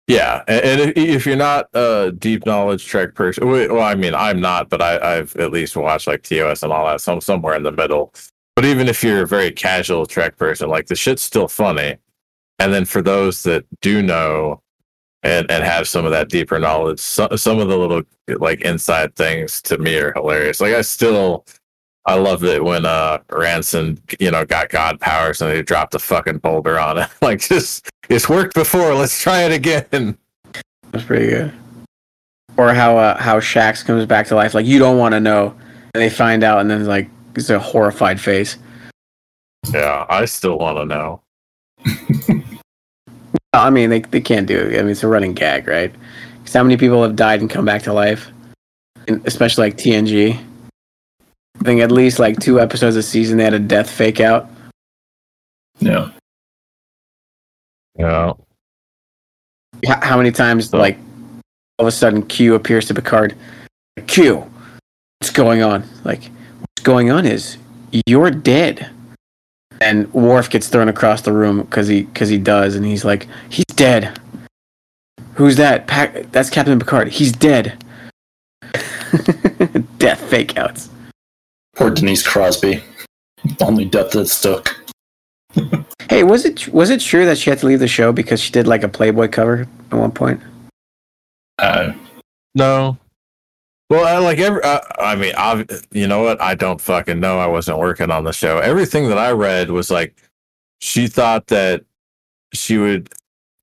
C: yeah and, and if, if you're not a deep knowledge trek person well i mean i'm not but I, i've at least watched like tos and all that some somewhere in the middle but even if you're a very casual trek person like the shit's still funny and then for those that do know and and have some of that deeper knowledge. So, some of the little like inside things to me are hilarious. Like i still i love it when uh Ransom you know got god powers and they dropped a fucking boulder on it. Like just it's worked before. Let's try it again.
A: That's pretty good. Or how uh, how Shax comes back to life. Like you don't want to know, and they find out, and then like it's a horrified face.
C: yeah i still want to know
A: I mean, they they can't do it. I mean, it's a running gag, right? 'Cause how many people have died and come back to life, and especially like TNG. I think at least like two episodes a season they had a death fake out.
E: Yeah.
C: yeah
A: H- how many times like all of a sudden Q appears to Picard? Q, what's going on? Like, what's going on is you're dead. And Worf gets thrown across the room because he because he does, and he's like, he's dead. Who's that? Pac- that's Captain Picard. He's dead. Death fake outs.
E: Poor Denise Crosby. Only death that stuck.
A: Hey, was it was it true that she had to leave the show because she did like a Playboy cover at one point?
E: Uh,
C: no well I, like every uh, i mean I, you know what? I don't fucking know. I wasn't working on the show. Everything that i read was like she thought that she would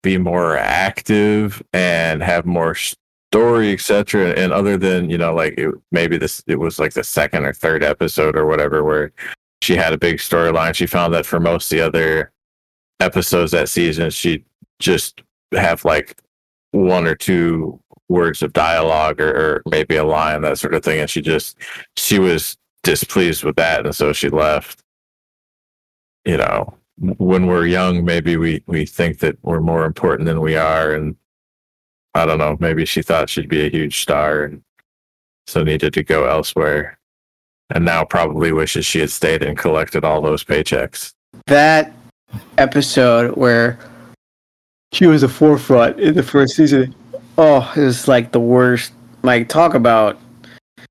C: be more active and have more story etc and other than you know like it, maybe this it was like the second or third episode or whatever where she had a big storyline. She found that for most of the other episodes that season she just have like one or two words of dialogue or, or maybe a line that sort of thing. And she just she was displeased with that. And so she left. You know when we're young maybe we we think that we're more important than we are. And i don't know maybe she thought she'd be a huge star and so needed to go elsewhere. And now probably wishes she had stayed and collected all those paychecks.
A: That episode where she was a forefront in the first season. Oh, it was like the worst. Like talk about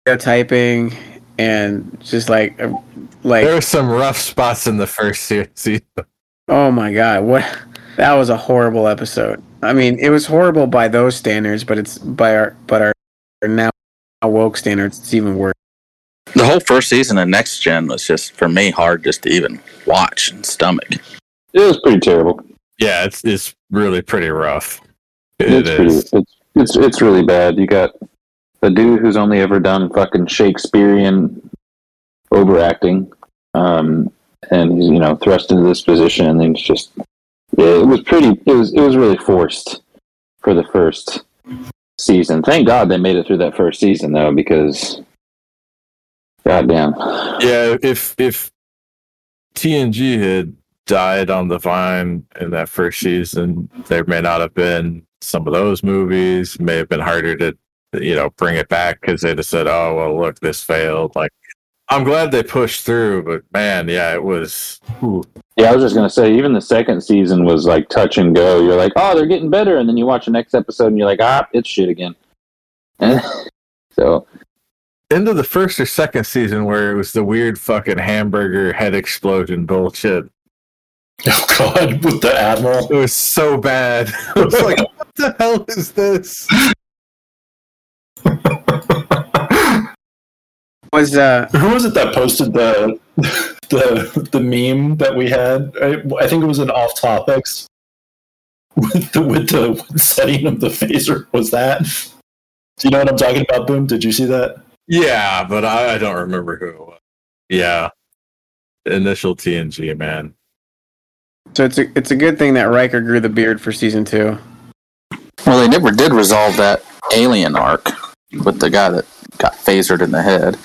A: stereotyping and just like uh, like
C: there were some rough spots in the first season
A: Oh my god, what that was a horrible episode. I mean, it was horrible by those standards, but it's by our but our, our now woke standards, it's even worse.
F: The whole first season of Next Gen was just for me hard just to even watch and stomach.
B: It was pretty terrible.
C: yeah it's it's really pretty rough It
B: it's
C: is.
B: pretty. It's, it's it's really bad. You got a dude who's only ever done fucking Shakespearean overacting, um, and he's you know thrust into this position, and it's just it was pretty. It was it was really forced for the first season. Thank God they made it through that first season though, because goddamn,
C: Yeah, if if TNG had died on the vine in that first season, there may not have been some of those movies. May have been harder to, you know, bring it back because they'd have said, "Oh, well, look, this failed." Like, I'm glad they pushed through, but man, yeah, it was. Ooh.
B: Yeah, I was just gonna say, even the second season was like touch and go. You're like, oh, they're getting better, and then you watch the next episode, and you're like, ah, it's shit again. so
C: Into the first or second season where it was the weird fucking hamburger head explosion bullshit.
E: Oh God, with the admiral.
C: It was so bad. I was like, what the hell is this?
A: Was uh
E: Who was it that posted the the the meme that we had? I, I think it was an off topics with the with the setting of the phaser. Was that? Do you know what I'm talking about? Boom! Did you see that?
C: Yeah, but I, I don't remember who it was. Yeah. Initial TNG, man.
A: So it's a it's a good thing that Riker grew the beard for season two.
F: Well, they never did resolve that alien arc with the guy that got phasered in the head.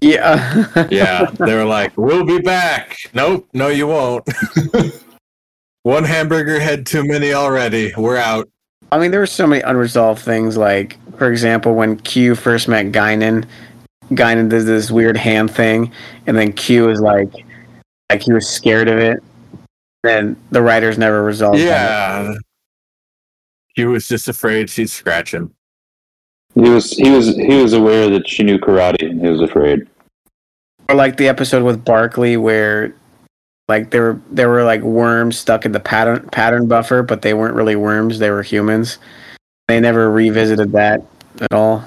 A: Yeah.
C: Yeah, they were like, "We'll be back." Nope, no, you won't. One hamburger head too many already. We're out.
A: I mean, there were so many unresolved things. Like, for example, when Q first met Guinan, Guinan did this weird hand thing, and then Q was like, like he was scared of it. Then the writers never resolved. that.
C: Yeah. He was just afraid she'd scratch him.
B: he was he was he was aware that she knew karate, and he was afraid.
A: Or like the episode with Barkley where, like there were there were like worms stuck in the pattern pattern buffer, but they weren't really worms; they were humans. They never revisited that at all.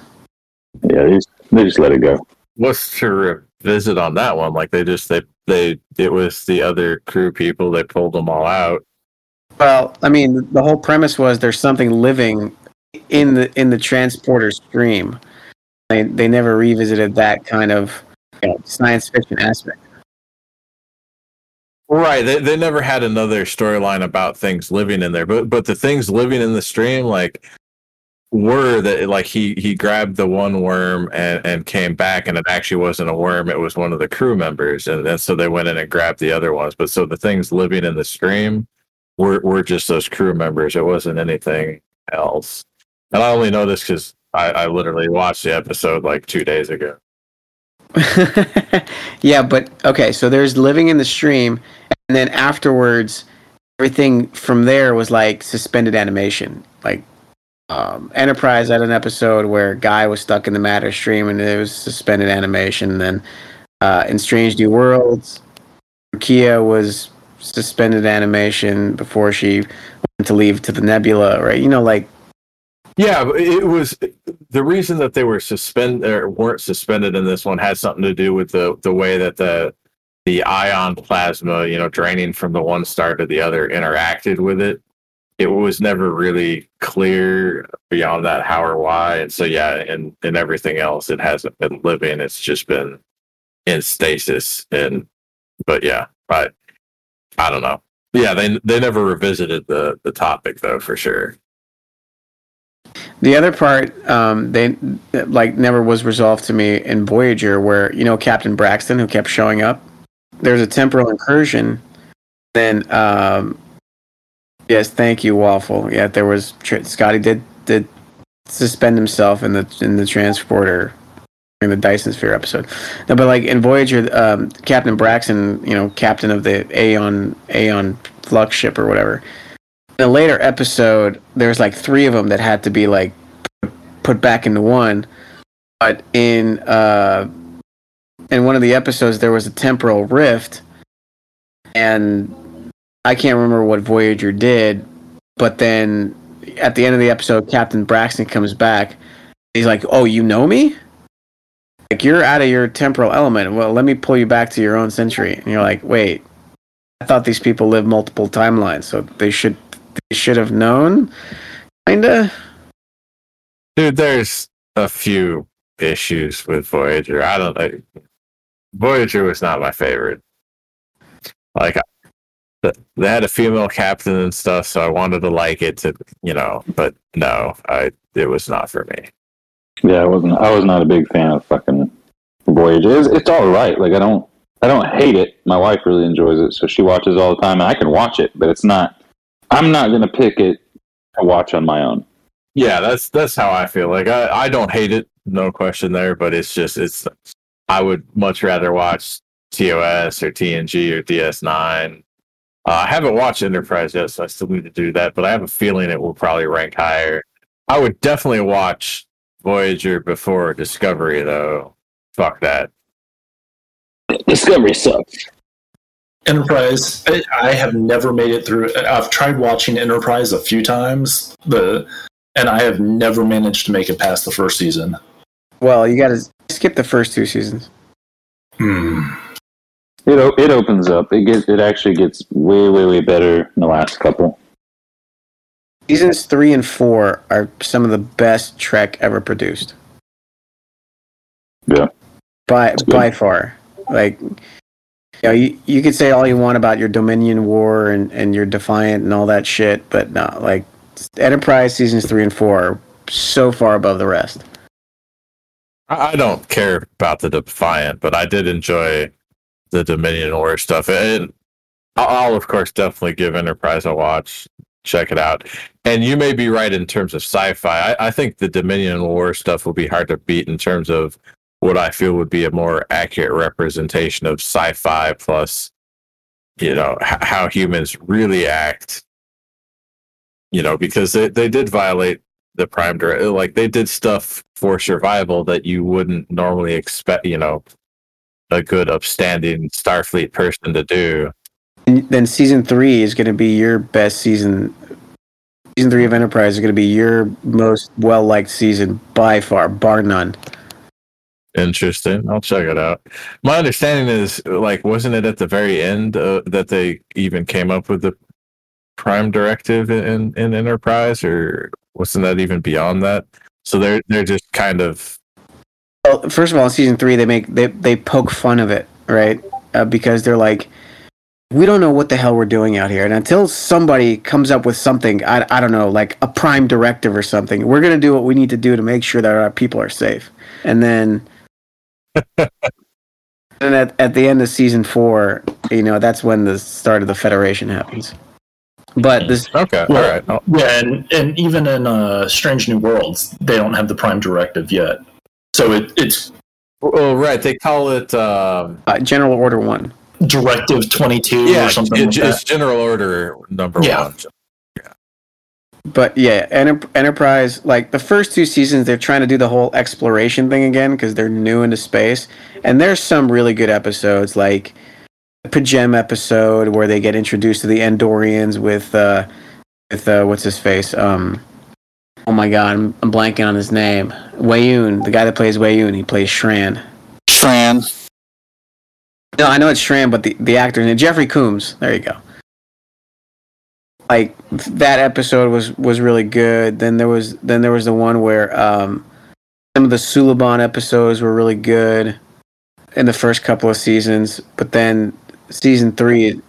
B: Yeah, they just, they just let it go.
C: What's to revisit on that one? Like they just they they it was the other crew people. They pulled them all out.
A: Well, I mean, the whole premise was there's something living in the in the transporter stream. They they never revisited that kind of you know, science fiction aspect.
C: Right. They they never had another storyline about things living in there, but but the things living in the stream like were that like he he grabbed the one worm and and came back and it actually wasn't a worm it was one of the crew members and, so they went in and grabbed the other ones but so the things living in the stream were were just those crew members it wasn't anything else and i only know this because I, I literally watched the episode like two days ago
A: yeah, but okay, so there's living in the stream, and then afterwards, everything from there was like suspended animation. Like um, Enterprise had an episode where Guy was stuck in the matter stream, and it was suspended animation. And then uh, in Strange New Worlds, Kia was suspended animation before she went to leave to the nebula, right? You know, like
C: Yeah, it was the reason that they were suspend or weren't suspended in this one had something to do with the the way that the the ion plasma, you know, draining from the one star to the other interacted with it. It was never really clear beyond that how or why. And so yeah, and and everything else it hasn't been living. It's just been in stasis. And but yeah, I I don't know. Yeah, they they never revisited the the topic though for sure.
A: The other part, um, they like never was resolved to me in Voyager, where you know Captain Braxton, who kept showing up. There's a temporal incursion. Then, um, yes, thank you, Waffle. Yeah, there was tr- Scotty did did suspend himself in the in the transporter in the Dyson Sphere episode. No, but like in Voyager, um, Captain Braxton, you know, captain of the Aeon Aeon Flux ship or whatever. In a later episode, there's like three of them that had to be like put back into one. But in uh, in one of the episodes, there was a temporal rift, and I can't remember what Voyager did. But then at the end of the episode, Captain Braxton comes back. He's like, "Oh, you know me? Like you're out of your temporal element. Well, let me pull you back to your own century." And you're like, "Wait, I thought these people live multiple timelines, so they should they should have known." Kinda.
C: Dude, there's a few issues with Voyager. I don't know. Voyager was not my favorite. Like, they had a female captain and stuff, so I wanted to like it to, you know, but no, I it was not for me.
B: Yeah, I wasn't. I was not a big fan of fucking Voyager. It's, it's all right. Like I don't. I don't hate it. My wife really enjoys it, so she watches all the time, and I can watch it, but it's not. I'm not gonna pick it to watch on my own.
C: Yeah, that's that's how I feel. Like I, I don't hate it, no question there, but it's just it's I would much rather watch TOS or TNG or DS9. Uh, I haven't watched Enterprise yet, so I still need to do that, but I have a feeling it will probably rank higher. I would definitely watch Voyager before Discovery though. Fuck that.
B: Discovery sucks.
E: Enterprise, I, I have never made it through. I've tried watching Enterprise a few times, the and I have never managed to make it past the first season.
A: Well, you got to skip the first two seasons.
E: Hmm.
B: It it opens up. It gets it actually gets way way way better in the last couple.
A: Seasons three and four are some of the best Trek ever produced.
B: Yeah.
A: by by far. Like, you know, you, you could say all you want about your Dominion War and and your Defiant and all that shit, but no, like Enterprise seasons three and four are so far above the rest.
C: I I don't care about the Defiant, but I did enjoy the Dominion War stuff. And I'll, of course, definitely give Enterprise a watch. Check it out. And you may be right in terms of sci-fi. I, I think the Dominion War stuff will be hard to beat in terms of what I feel would be a more accurate representation of sci-fi plus, you know, h- how humans really act. You know, because they, they did violate the prime directive. like they did stuff for survival that you wouldn't normally expect you know a good upstanding starfleet person to do
A: And then season three is going to be your best season. Season three of Enterprise is going to be your most well liked season by far, bar none.
C: interesting i'll check it out my understanding is like wasn't it at the very end uh, that they even came up with the prime directive in in enterprise or wasn't that even beyond that so they're they're just kind of
A: Well, first of all, in season three, they make they they poke fun of it, right? Uh, because they're like, we don't know what the hell we're doing out here, and until somebody comes up with something, I I don't know, like a prime directive or something, we're gonna do what we need to do to make sure that our people are safe. And then, and at at the end of season four, you know, that's when the start of the Federation happens. But this,
C: okay
E: Well,
C: all right Oh,
E: Yeah, and, and even in uh, Strange New Worlds, they don't have the Prime Directive yet. So it, it's
C: oh right they call it um
A: uh, General Order One.
E: Directive 22
C: yeah
E: or something
C: it-
E: like
C: it's
E: that.
C: general order number
E: Yeah.
C: one Yeah.
A: But yeah, Enter- Enterprise, like the first two seasons, they're trying to do the whole exploration thing again because they're new into space. And there's some really good episodes, like the P'Jem episode where they get introduced to the Andorians with, uh, with uh, what's his face? Um, oh my god, I'm, I'm blanking on his name. Weyoun, the guy that plays Weyoun, he plays Shran.
F: Shran.
A: No, I know it's Shran, but the the actor and Jeffrey Combs. There you go. Like that episode was was really good. Then there was then there was the one where um, some of the Suliban episodes were really good in the first couple of seasons, but then season three,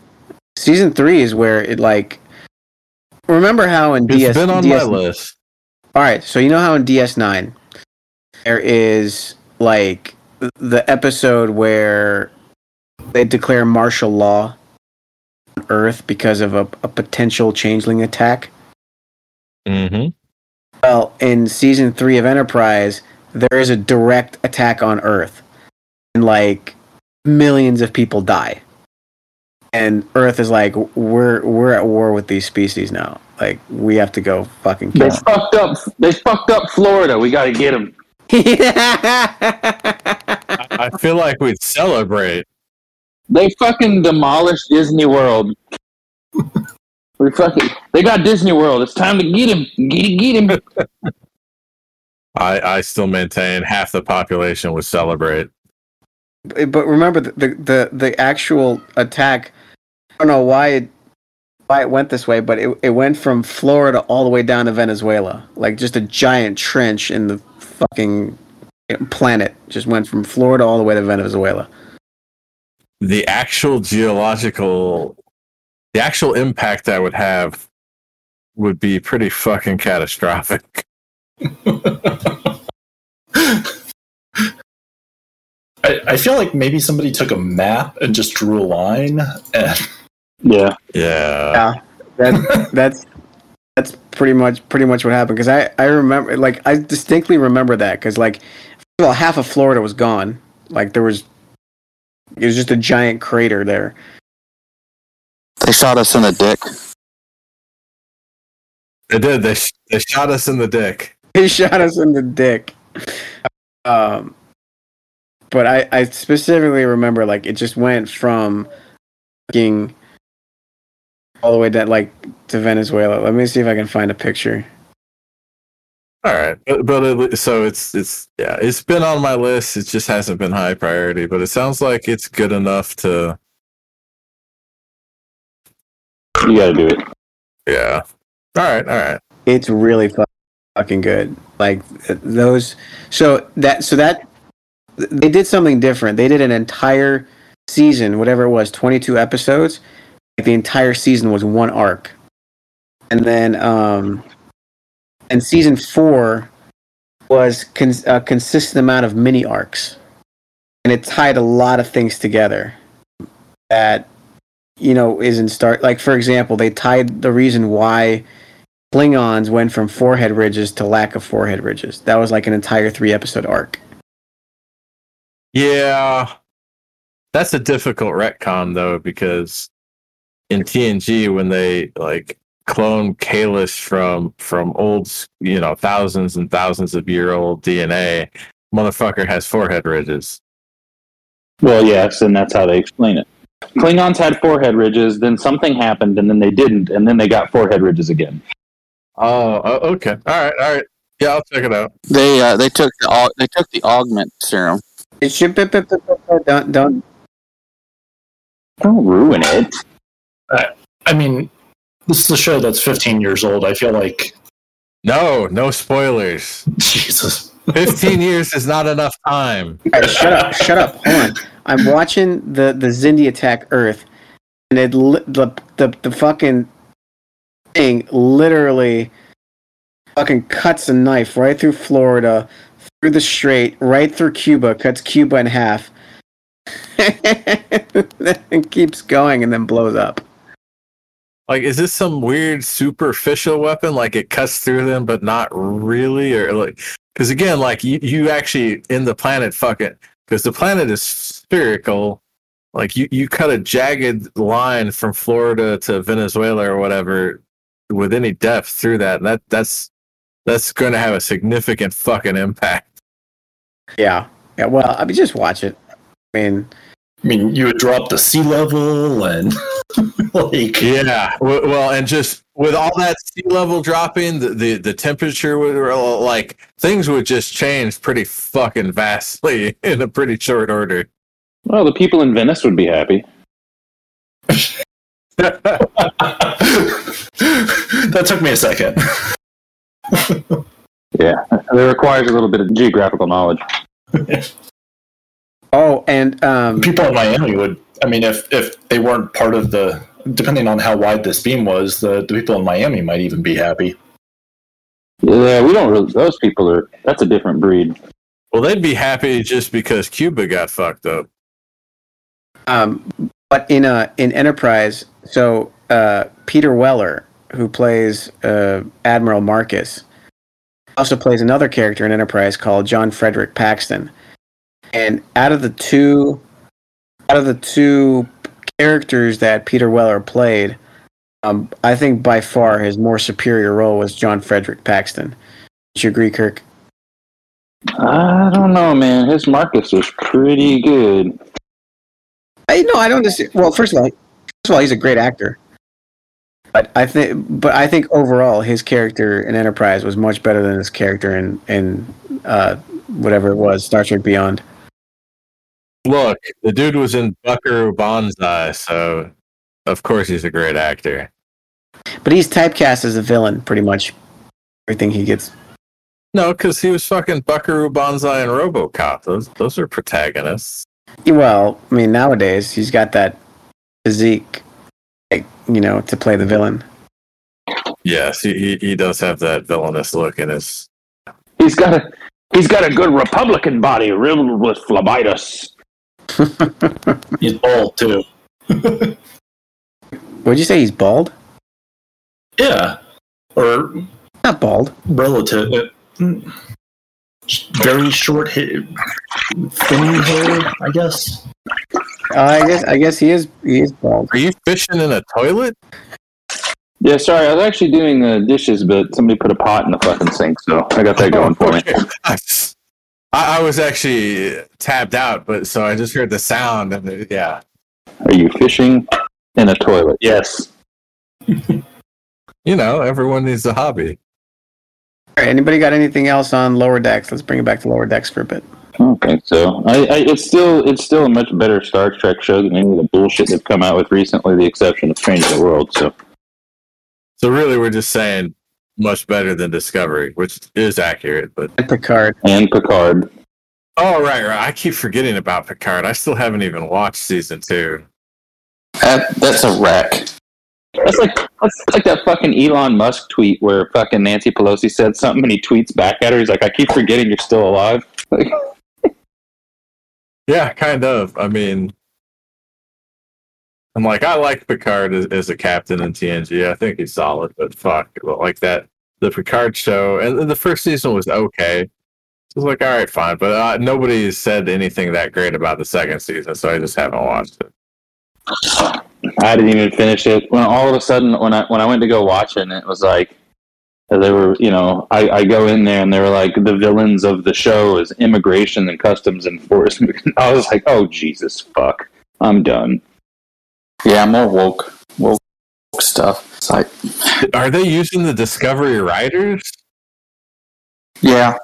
A: season three is where it like. Remember how in
C: It's
A: DS
C: been on
A: DS
C: my list.
A: All right, so you know how in DS9 there is like the episode where they declare martial law on Earth because of a, a potential changeling attack.
C: Mm-hmm.
A: Well, in season three of Enterprise, there is a direct attack on Earth, and like millions of people die. And Earth is like, we're we're at war with these species now. Like, we have to go fucking kill
B: They fucked up. They fucked up Florida. We got to get them.
C: I feel like we'd celebrate.
B: They fucking demolished Disney World. we fucking. They got Disney World. It's time to get him. Get get him.
C: I, I still maintain half the population would celebrate.
A: but remember the, the the the actual attack. I don't know why it why it went this way, but it it went from Florida all the way down to Venezuela, like just a giant trench in the fucking planet. Just went from Florida all the way to Venezuela.
C: The actual geological, the actual impact that would have would be pretty fucking catastrophic.
E: I, I, I feel like maybe somebody took a map and just drew a line and
B: Yeah.
C: Yeah.
A: Yeah, that, that's that's pretty much pretty much what happened. Because I I remember like I distinctly remember that because like first of all half of Florida was gone. Like there was it was just a giant crater there.
F: They shot us in the dick.
C: They did. They, sh- they shot us in the dick.
A: He shot us in the dick. Um, but I I specifically remember like it just went from fucking all the way down like to Venezuela. Let me see if I can find a picture.
C: All right, but, but it, so it's it's yeah, it's been on my list. It just hasn't been high priority, but it sounds like it's good enough to
B: You got to do it.
C: yeah. All right, all right.
A: It's really fu- fucking good. Like uh, those. So that so that they did something different. They did an entire season, whatever it was, twenty two episodes. Like the entire season was one arc, and then um, and season four was con- a consistent amount of mini arcs, and it tied a lot of things together. That you know isn't start. Like for example, they tied the reason why Klingons went from forehead ridges to lack of forehead ridges. That was like an entire three episode arc.
C: Yeah, that's a difficult retcon though because in TNG when they like clone Kahless from from old you know thousands and thousands of year old DNA, motherfucker has forehead ridges.
B: Well, yes, and that's how they explain it. Klingons had forehead ridges, then something happened, and then they didn't, and then they got forehead ridges again.
C: Oh, oh, okay. All right, all right. Yeah, I'll check it out.
F: They uh, they took the au- they took the augment serum.
A: It should don't don't
B: Don't ruin it.
E: I mean, this is a show that's 15 years old. I feel like
C: No, no spoilers.
E: Jesus.
C: 15 years is not enough time.
A: Guys, shut up! Shut up! Hold on. I'm watching the the Xindi attack Earth, and it li- the the the fucking thing literally fucking cuts a knife right through Florida, through the Strait, right through Cuba, cuts Cuba in half, and keeps going, and then blows up.
C: Like, is this some weird superficial weapon? Like it cuts through them, but not really, or like, because again, like you, you actually in the planet, fuck it, because the planet is spherical. Like you, you cut a jagged line from Florida to Venezuela or whatever with any depth through that, and that that's that's going to have a significant fucking impact.
A: Yeah, yeah. Well, I mean, just watch it. I mean,
E: I mean, you would drop the sea level and like
C: Yeah, well, and just with all that sea level dropping, the the, the temperature would like things would just change pretty fucking vastly in a pretty short order.
B: Well, the people in Venice would be happy.
E: that took me a second.
B: Yeah, it requires a little bit of geographical knowledge.
A: Oh, and um,
E: People in Miami would. I mean, if if they weren't part of the, depending on how wide this beam was, the, the people in Miami might even be happy.
B: Yeah, we don't really. Those people are. That's a different breed.
C: Well, they'd be happy just because Cuba got fucked up.
A: Um, but in uh, in Enterprise, so uh, Peter Weller, who plays uh, Admiral Marcus, also plays another character in Enterprise called John Frederick Paxton. And out of the two, out of the two characters that Peter Weller played, um, I think by far his more superior role was John Frederick Paxton. Would you agree, Kirk?
B: I don't know, man. His Marcus is pretty good.
A: I no, I don't. Well, first of all, first of all, he's a great actor. But I think, but I think overall, his character in Enterprise was much better than his character in in uh, whatever it was, Star Trek Beyond.
C: Look, the dude was in Buckaroo Banzai, so of course he's a great actor.
A: But he's typecast as a villain, pretty much. Everything he gets.
C: No, because he was fucking Buckaroo Banzai and RoboCop. Those those are protagonists.
A: Well, I mean, nowadays he's got that physique, like, you know, to play the villain.
C: Yes, he, he he does have that villainous look in his
B: He's got a. He's got a good Republican body riddled with phlebitis.
E: He's bald too.
A: Would you say he's bald?
E: Yeah, or
A: Not bald.
E: relative. uh, Very short hair, thin hair, I guess.
A: Uh, I guess I guess he is he is bald.
C: Are you fishing in a toilet?
B: Yeah, sorry, I was actually doing the dishes, but somebody put a pot in the fucking sink, so I got that going for me.
C: Okay. I, s- I- I was actually tabbed out, but so I just heard the sound, and it- yeah,
B: Are you fishing in a toilet? Yes.
C: you know, everyone needs a hobby.
A: All right, anybody got anything else on lower decks? Let's bring it back to lower decks for a bit.
B: Okay, so I, I, it's still it's still a much better Star Trek show than any of the bullshit they've come out with recently, the exception of Changing the World. So
C: So really, we're just saying much better than Discovery, which is accurate. But
A: And Picard.
B: and Picard.
C: oh, right, right. I keep forgetting about Picard. I still haven't even watched season two.
F: That, that's a wreck.
B: That's like that's like that fucking Elon Musk tweet where fucking Nancy Pelosi said something and he tweets back at her. He's like, "I keep forgetting you're still alive." Like,
C: Yeah, kind of. I mean, I'm like, I like Picard as, as a captain in TNG. I think he's solid, but fuck, like that, the Picard show, and the first season was okay. So I was like, all right, fine, but uh, nobody said anything that great about the second season, so I just haven't watched it.
B: I didn't even finish it. When all of a sudden, when I when I went to go watch it, and it was like they were, you know, I, I go in there and they were like the villains of the show is immigration and customs enforcement. I was like, oh Jesus fuck, I'm done.
F: Yeah, more woke, woke stuff. It's like,
C: Are they using the Discovery writers?
F: yeah,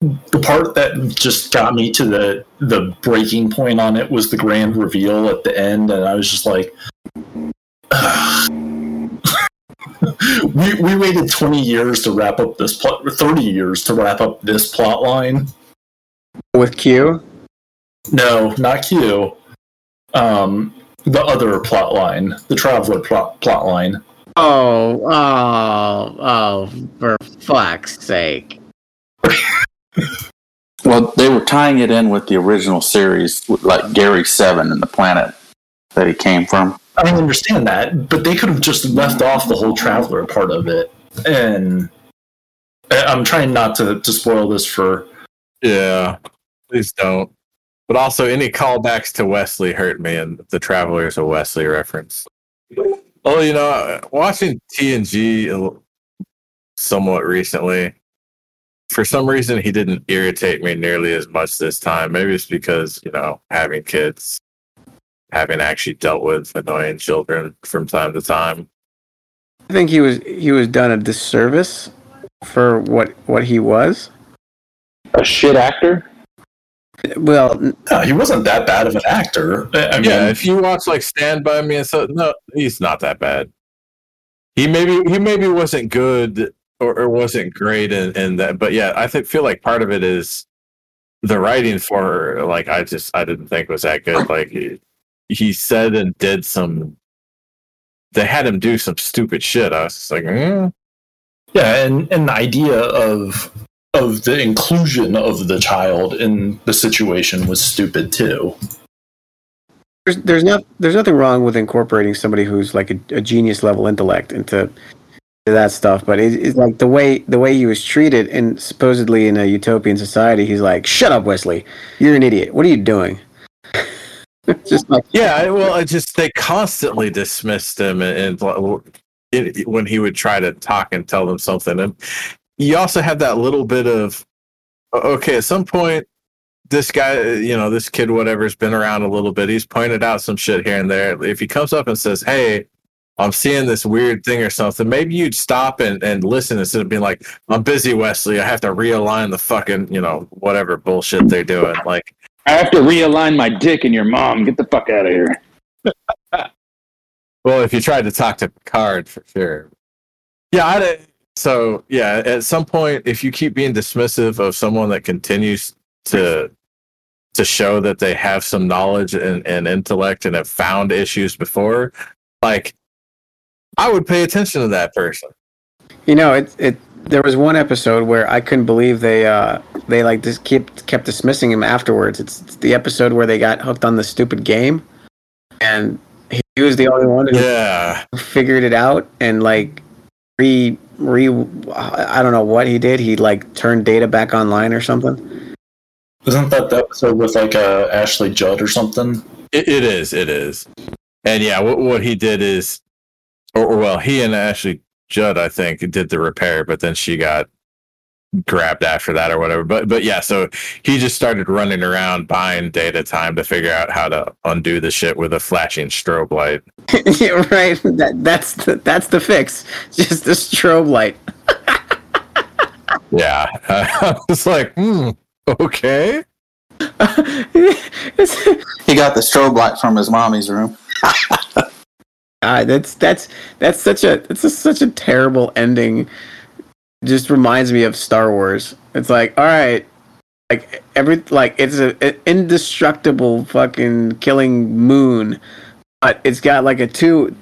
E: The part that just got me to the the breaking point on it was the grand reveal at the end, and I was just like, we we waited twenty years to wrap up this plot, thirty years to wrap up this plot line.
A: With Q?
E: No, not Q. Um, the other plot line, the traveler plot plot line.
A: Oh, oh, oh, for fuck's sake.
F: well, they were tying it in with the original series, with, like Gary Seven and the planet that he came from.
E: I don't understand that, but they could have just left off the whole traveler part of it. And I- I'm trying not to, to spoil this for.
C: Yeah, please don't. But also, any callbacks to Wesley hurt me, and the Traveler is a Wesley reference. Oh, you know, watching TNG a l- somewhat recently, for some reason, he didn't irritate me nearly as much this time. Maybe it's because, you know, having kids, having actually dealt with annoying children from time to time.
A: I think he was he was done a disservice for what what he was.
B: A shit actor.
A: Well,
E: No, he wasn't that bad of an actor. I I mean,
C: yeah, if you watch like Stand by Me and so no, he's not that bad. He maybe he maybe wasn't good or, or wasn't great in, in that, but yeah, I think feel like part of it is the writing for her. Like I just I didn't think was that good. Like he, he said and did some. They had him do some stupid shit. I was just like, eh.
E: yeah, and, and the idea of of the inclusion of the child in the situation was stupid too.
A: there's there's not there's nothing wrong with incorporating somebody who's like a, a genius level intellect into to that stuff, but it, it's like the way the way he was treated, and supposedly in a utopian society, he's like, "Shut up, Wesley! You're an idiot. What are you doing?" Just like
C: Yeah, I- well, I just they constantly dismissed him, and, and it, when he would try to talk and tell them something, and you also have that little bit of okay. At some point, this guy, you know, this kid, whatever's been around a little bit. He's pointed out some shit here and there. If he comes up and says, "Hey," I'm seeing this weird thing or something. Maybe you'd stop and, and listen instead of being like, I'm busy, Wesley. I have to realign the fucking, you know, whatever bullshit they're doing. Like,
B: I have to realign my dick and your mom. Get the fuck out of here.
C: Well, if you tried to talk to Picard, for sure. Yeah, I, so yeah. At some point, if you keep being dismissive of someone that continues to to show that they have some knowledge and, and intellect and have found issues before, like I would pay attention to that person.
A: you know, it it there was one episode where I couldn't believe they uh they like just kept kept dismissing him afterwards. It's, it's the episode where they got hooked on the stupid game, and he, he was the only one who
C: Yeah.
A: figured it out and like re re I don't know what he did. He like turned data back online or something.
E: Isn't that the episode with like uh, Ashley Judd or something?
C: It, it is. It is. And yeah, what, what he did is, or, or well, he and Ashley Judd, I think, did the repair, but then she got grabbed after that or whatever. But but yeah, so he just started running around buying data time to figure out how to undo the shit with a flashing strobe light.
A: yeah, right. That that's the, that's the fix. Just the strobe light.
C: Yeah, I was like, hmm, okay.
F: He got the strobe light from his mommy's room.
A: Ah, that's that's that's such a it's a, such a terrible ending. Just reminds me of Star Wars. It's like, all right, like every like it's a, an indestructible fucking killing moon, but it's got like a two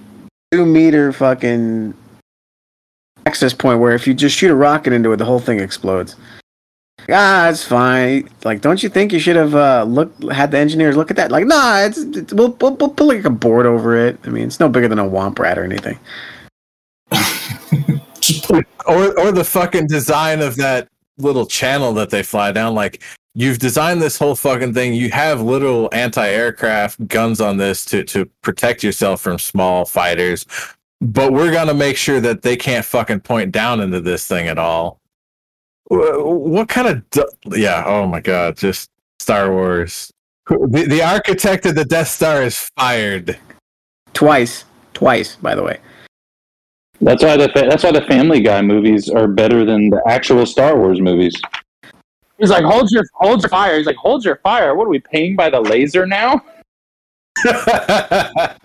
A: two meter fucking access point where if you just shoot a rocket into it, the whole thing explodes. Ah, it's fine. Like, don't you think you should have uh, looked had the engineers look at that? Like, nah, it's, it's we'll, we'll, we'll put like a board over it. I mean, it's no bigger than a womp rat or anything.
C: Or or the fucking design of that little channel that they fly down. Like you've designed this whole fucking thing. You have little anti-aircraft guns on this to to protect yourself from small fighters. But we're gonna make sure that they can't fucking point down into this thing at all. What kind of du- yeah? Oh my god! Just Star Wars. The, the architect of the Death Star is fired.
A: Twice, twice, by the way.
B: That's why the fa- that's why the Family Guy movies are better than the actual Star Wars movies. He's like, hold your hold your fire. He's like, hold your fire. What are we paying by the laser now?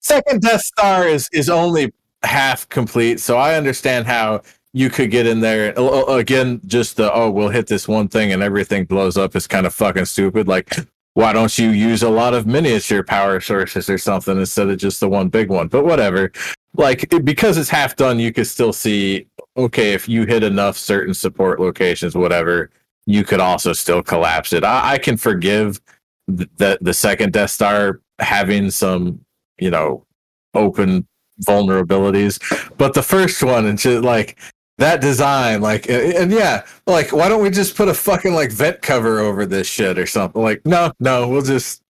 C: Second Death Star is is only half complete, so I understand how you could get in there. Uh, uh, Again, just the oh, we'll hit this one thing and everything blows up is kind of fucking stupid. Like, why don't you use a lot of miniature power sources or something instead of just the one big one? But whatever. Like because it's half done, you could still see. Okay, if you hit enough certain support locations, whatever, you could also still collapse it. I, I can forgive th- the the second Death Star having some you know open vulnerabilities but the first one and just like that design like and yeah like why don't we just put a fucking like vent cover over this shit or something like no no we'll just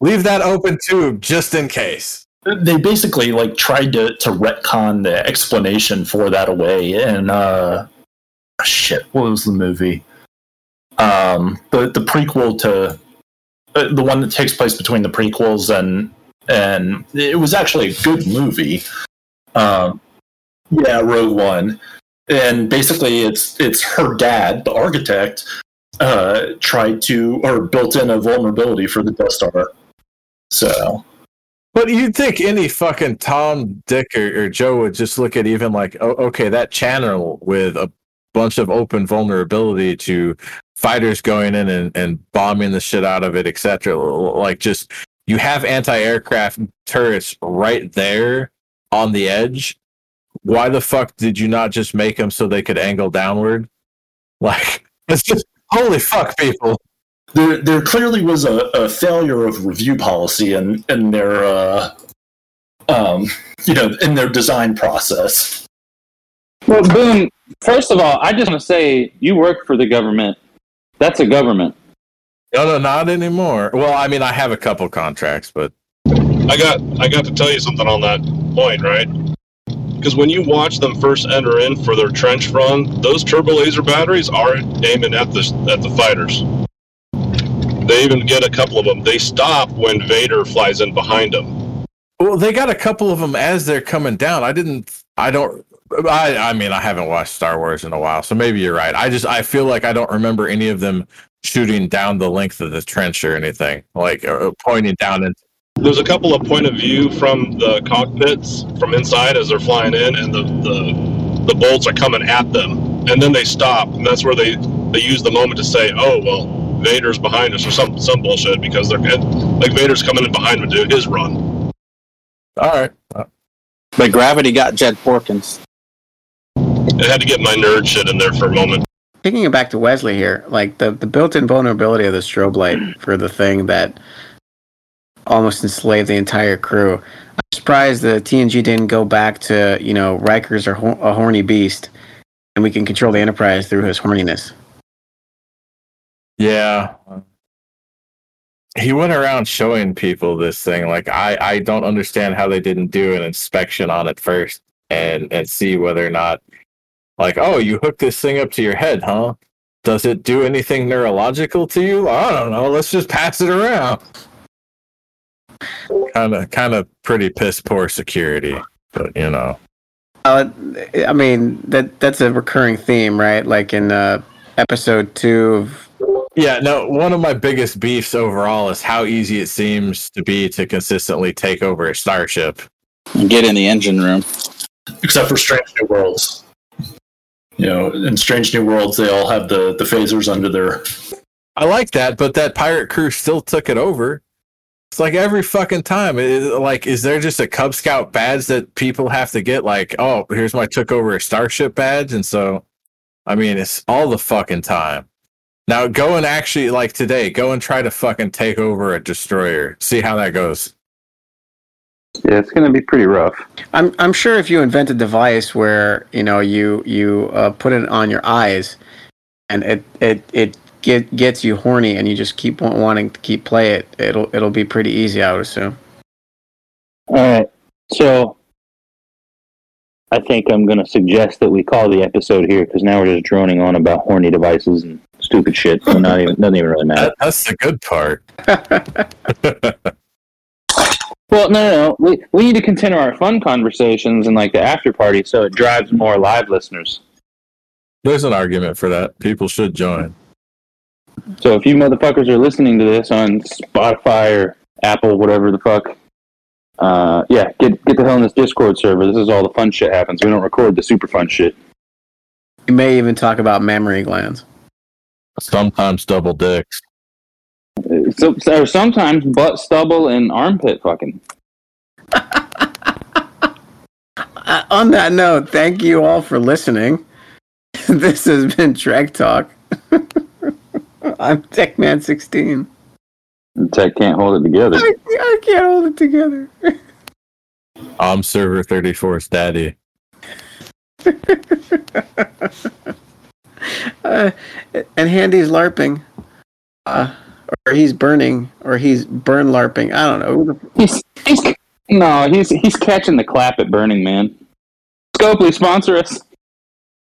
C: leave that open tube just in case
E: they basically like tried to to retcon the explanation for that away and uh shit what was the movie? Um the the prequel to uh, the one that takes place between the prequels and and it was actually a good movie. Um yeah rogue one. And basically it's it's her dad the architect uh tried to or built in a vulnerability for the death star. So
C: But you'd think any fucking Tom, Dick, or, or Joe would just look at even like, oh, okay, that channel with a bunch of open vulnerability to fighters going in and, and bombing the shit out of it, etc. Like, just you have anti-aircraft turrets right there on the edge. Why the fuck did you not just make them so they could angle downward? Like, it's just holy fuck, people.
E: There there clearly was a, a failure of review policy in in their uh, um, you know in their design process.
B: Well, Boone. First of all, I just want to say you work for the government. That's a government.
C: No, no, not anymore. Well, I mean, I have a couple contracts, but
G: I got I got to tell you something on that point, right? Because when you watch them first enter in for their trench run, those turbo laser batteries are aiming at the at the fighters. They even get a couple of them. They stop when Vader flies in behind them.
C: Well, they got a couple of them as they're coming down. I didn't. I don't. I. I mean, I haven't watched Star Wars in a while, so maybe you're right. I just. I feel like I don't remember any of them shooting down the length of the trench or anything, like uh, pointing down. And
G: There's a couple of point of view from the cockpits from inside as they're flying in, and the the, the bolts are coming at them, and then they stop, and that's where they they use the moment to say, "Oh well, Vader's behind us," or some some bullshit because they're like Vader's coming in behind him to do his run.
C: all right,
F: But Gravity got Jek Porkins.
G: I had to get my nerd shit in there for a moment.
A: Taking it back to Wesley here, like the, the built-in vulnerability of the strobe light for the thing that almost enslaved the entire crew. I'm surprised the TNG didn't go back to you know Riker's a, hor- a horny beast, and we can control the Enterprise through his horniness.
C: Yeah. He went around showing people this thing. Like I, I don't understand how they didn't do an inspection on it first and and see whether or not like, oh, you hook this thing up to your head, huh? Does it do anything neurological to you? I don't know. Let's just pass it around. Kind of, kind of pretty piss poor security, but you know.
A: Uh, I mean that that's a recurring theme, right? Like in uh, episode two of
C: Yeah, no, one of my biggest beefs overall is how easy it seems to be to consistently take over a starship.
F: And get in the engine room.
E: except for Strange New Worlds. You know, in Strange New Worlds, they all have the the phasers under their.
C: I like that, but that pirate crew still took it over. It's like every fucking time. It, like, is there just a Cub Scout badge that people have to get? Like, oh, here's my took over a starship badge, and so, I mean, it's all the fucking time. Now go and actually, like today, go and try to fucking take over a destroyer. See how that goes.
B: Yeah, it's gonna be pretty rough.
A: I'm I'm sure if you invent a device where you know you you uh, put it on your eyes, and it it it get, gets you horny, and you just keep wanting to keep play it, it'll it'll be pretty easy, I would assume.
B: All right, so I think I'm gonna suggest that we call the episode here because now we're just droning on about horny devices and stupid shit. So not even doesn't even really matter.
C: That, that's the good part.
B: Well, no, no, no. We we need to continue our fun conversations and like the after party, so it drives more live listeners.
C: There's an argument for that. People should join.
B: So if you motherfuckers are listening to this on Spotify or Apple, whatever the fuck, uh, yeah, get get the hell in this Discord server. This is all the fun shit happens. We don't record the super fun shit.
A: You may even talk about mammary glands.
C: Sometimes double dicks.
B: So, or sometimes butt stubble and armpit fucking.
A: Uh, on that note, thank you all for listening. this has been Trek Talk. I'm TechMan16.
B: Tech can't hold it together.
A: I, I can't hold it together.
C: I'm server 34's daddy.
A: Uh, and Handy's LARPing. Uh, or he's burning, or he's burn LARPing. I don't know.
B: He's, he's no, he's he's catching the clap at Burning Man. Scopely sponsor us.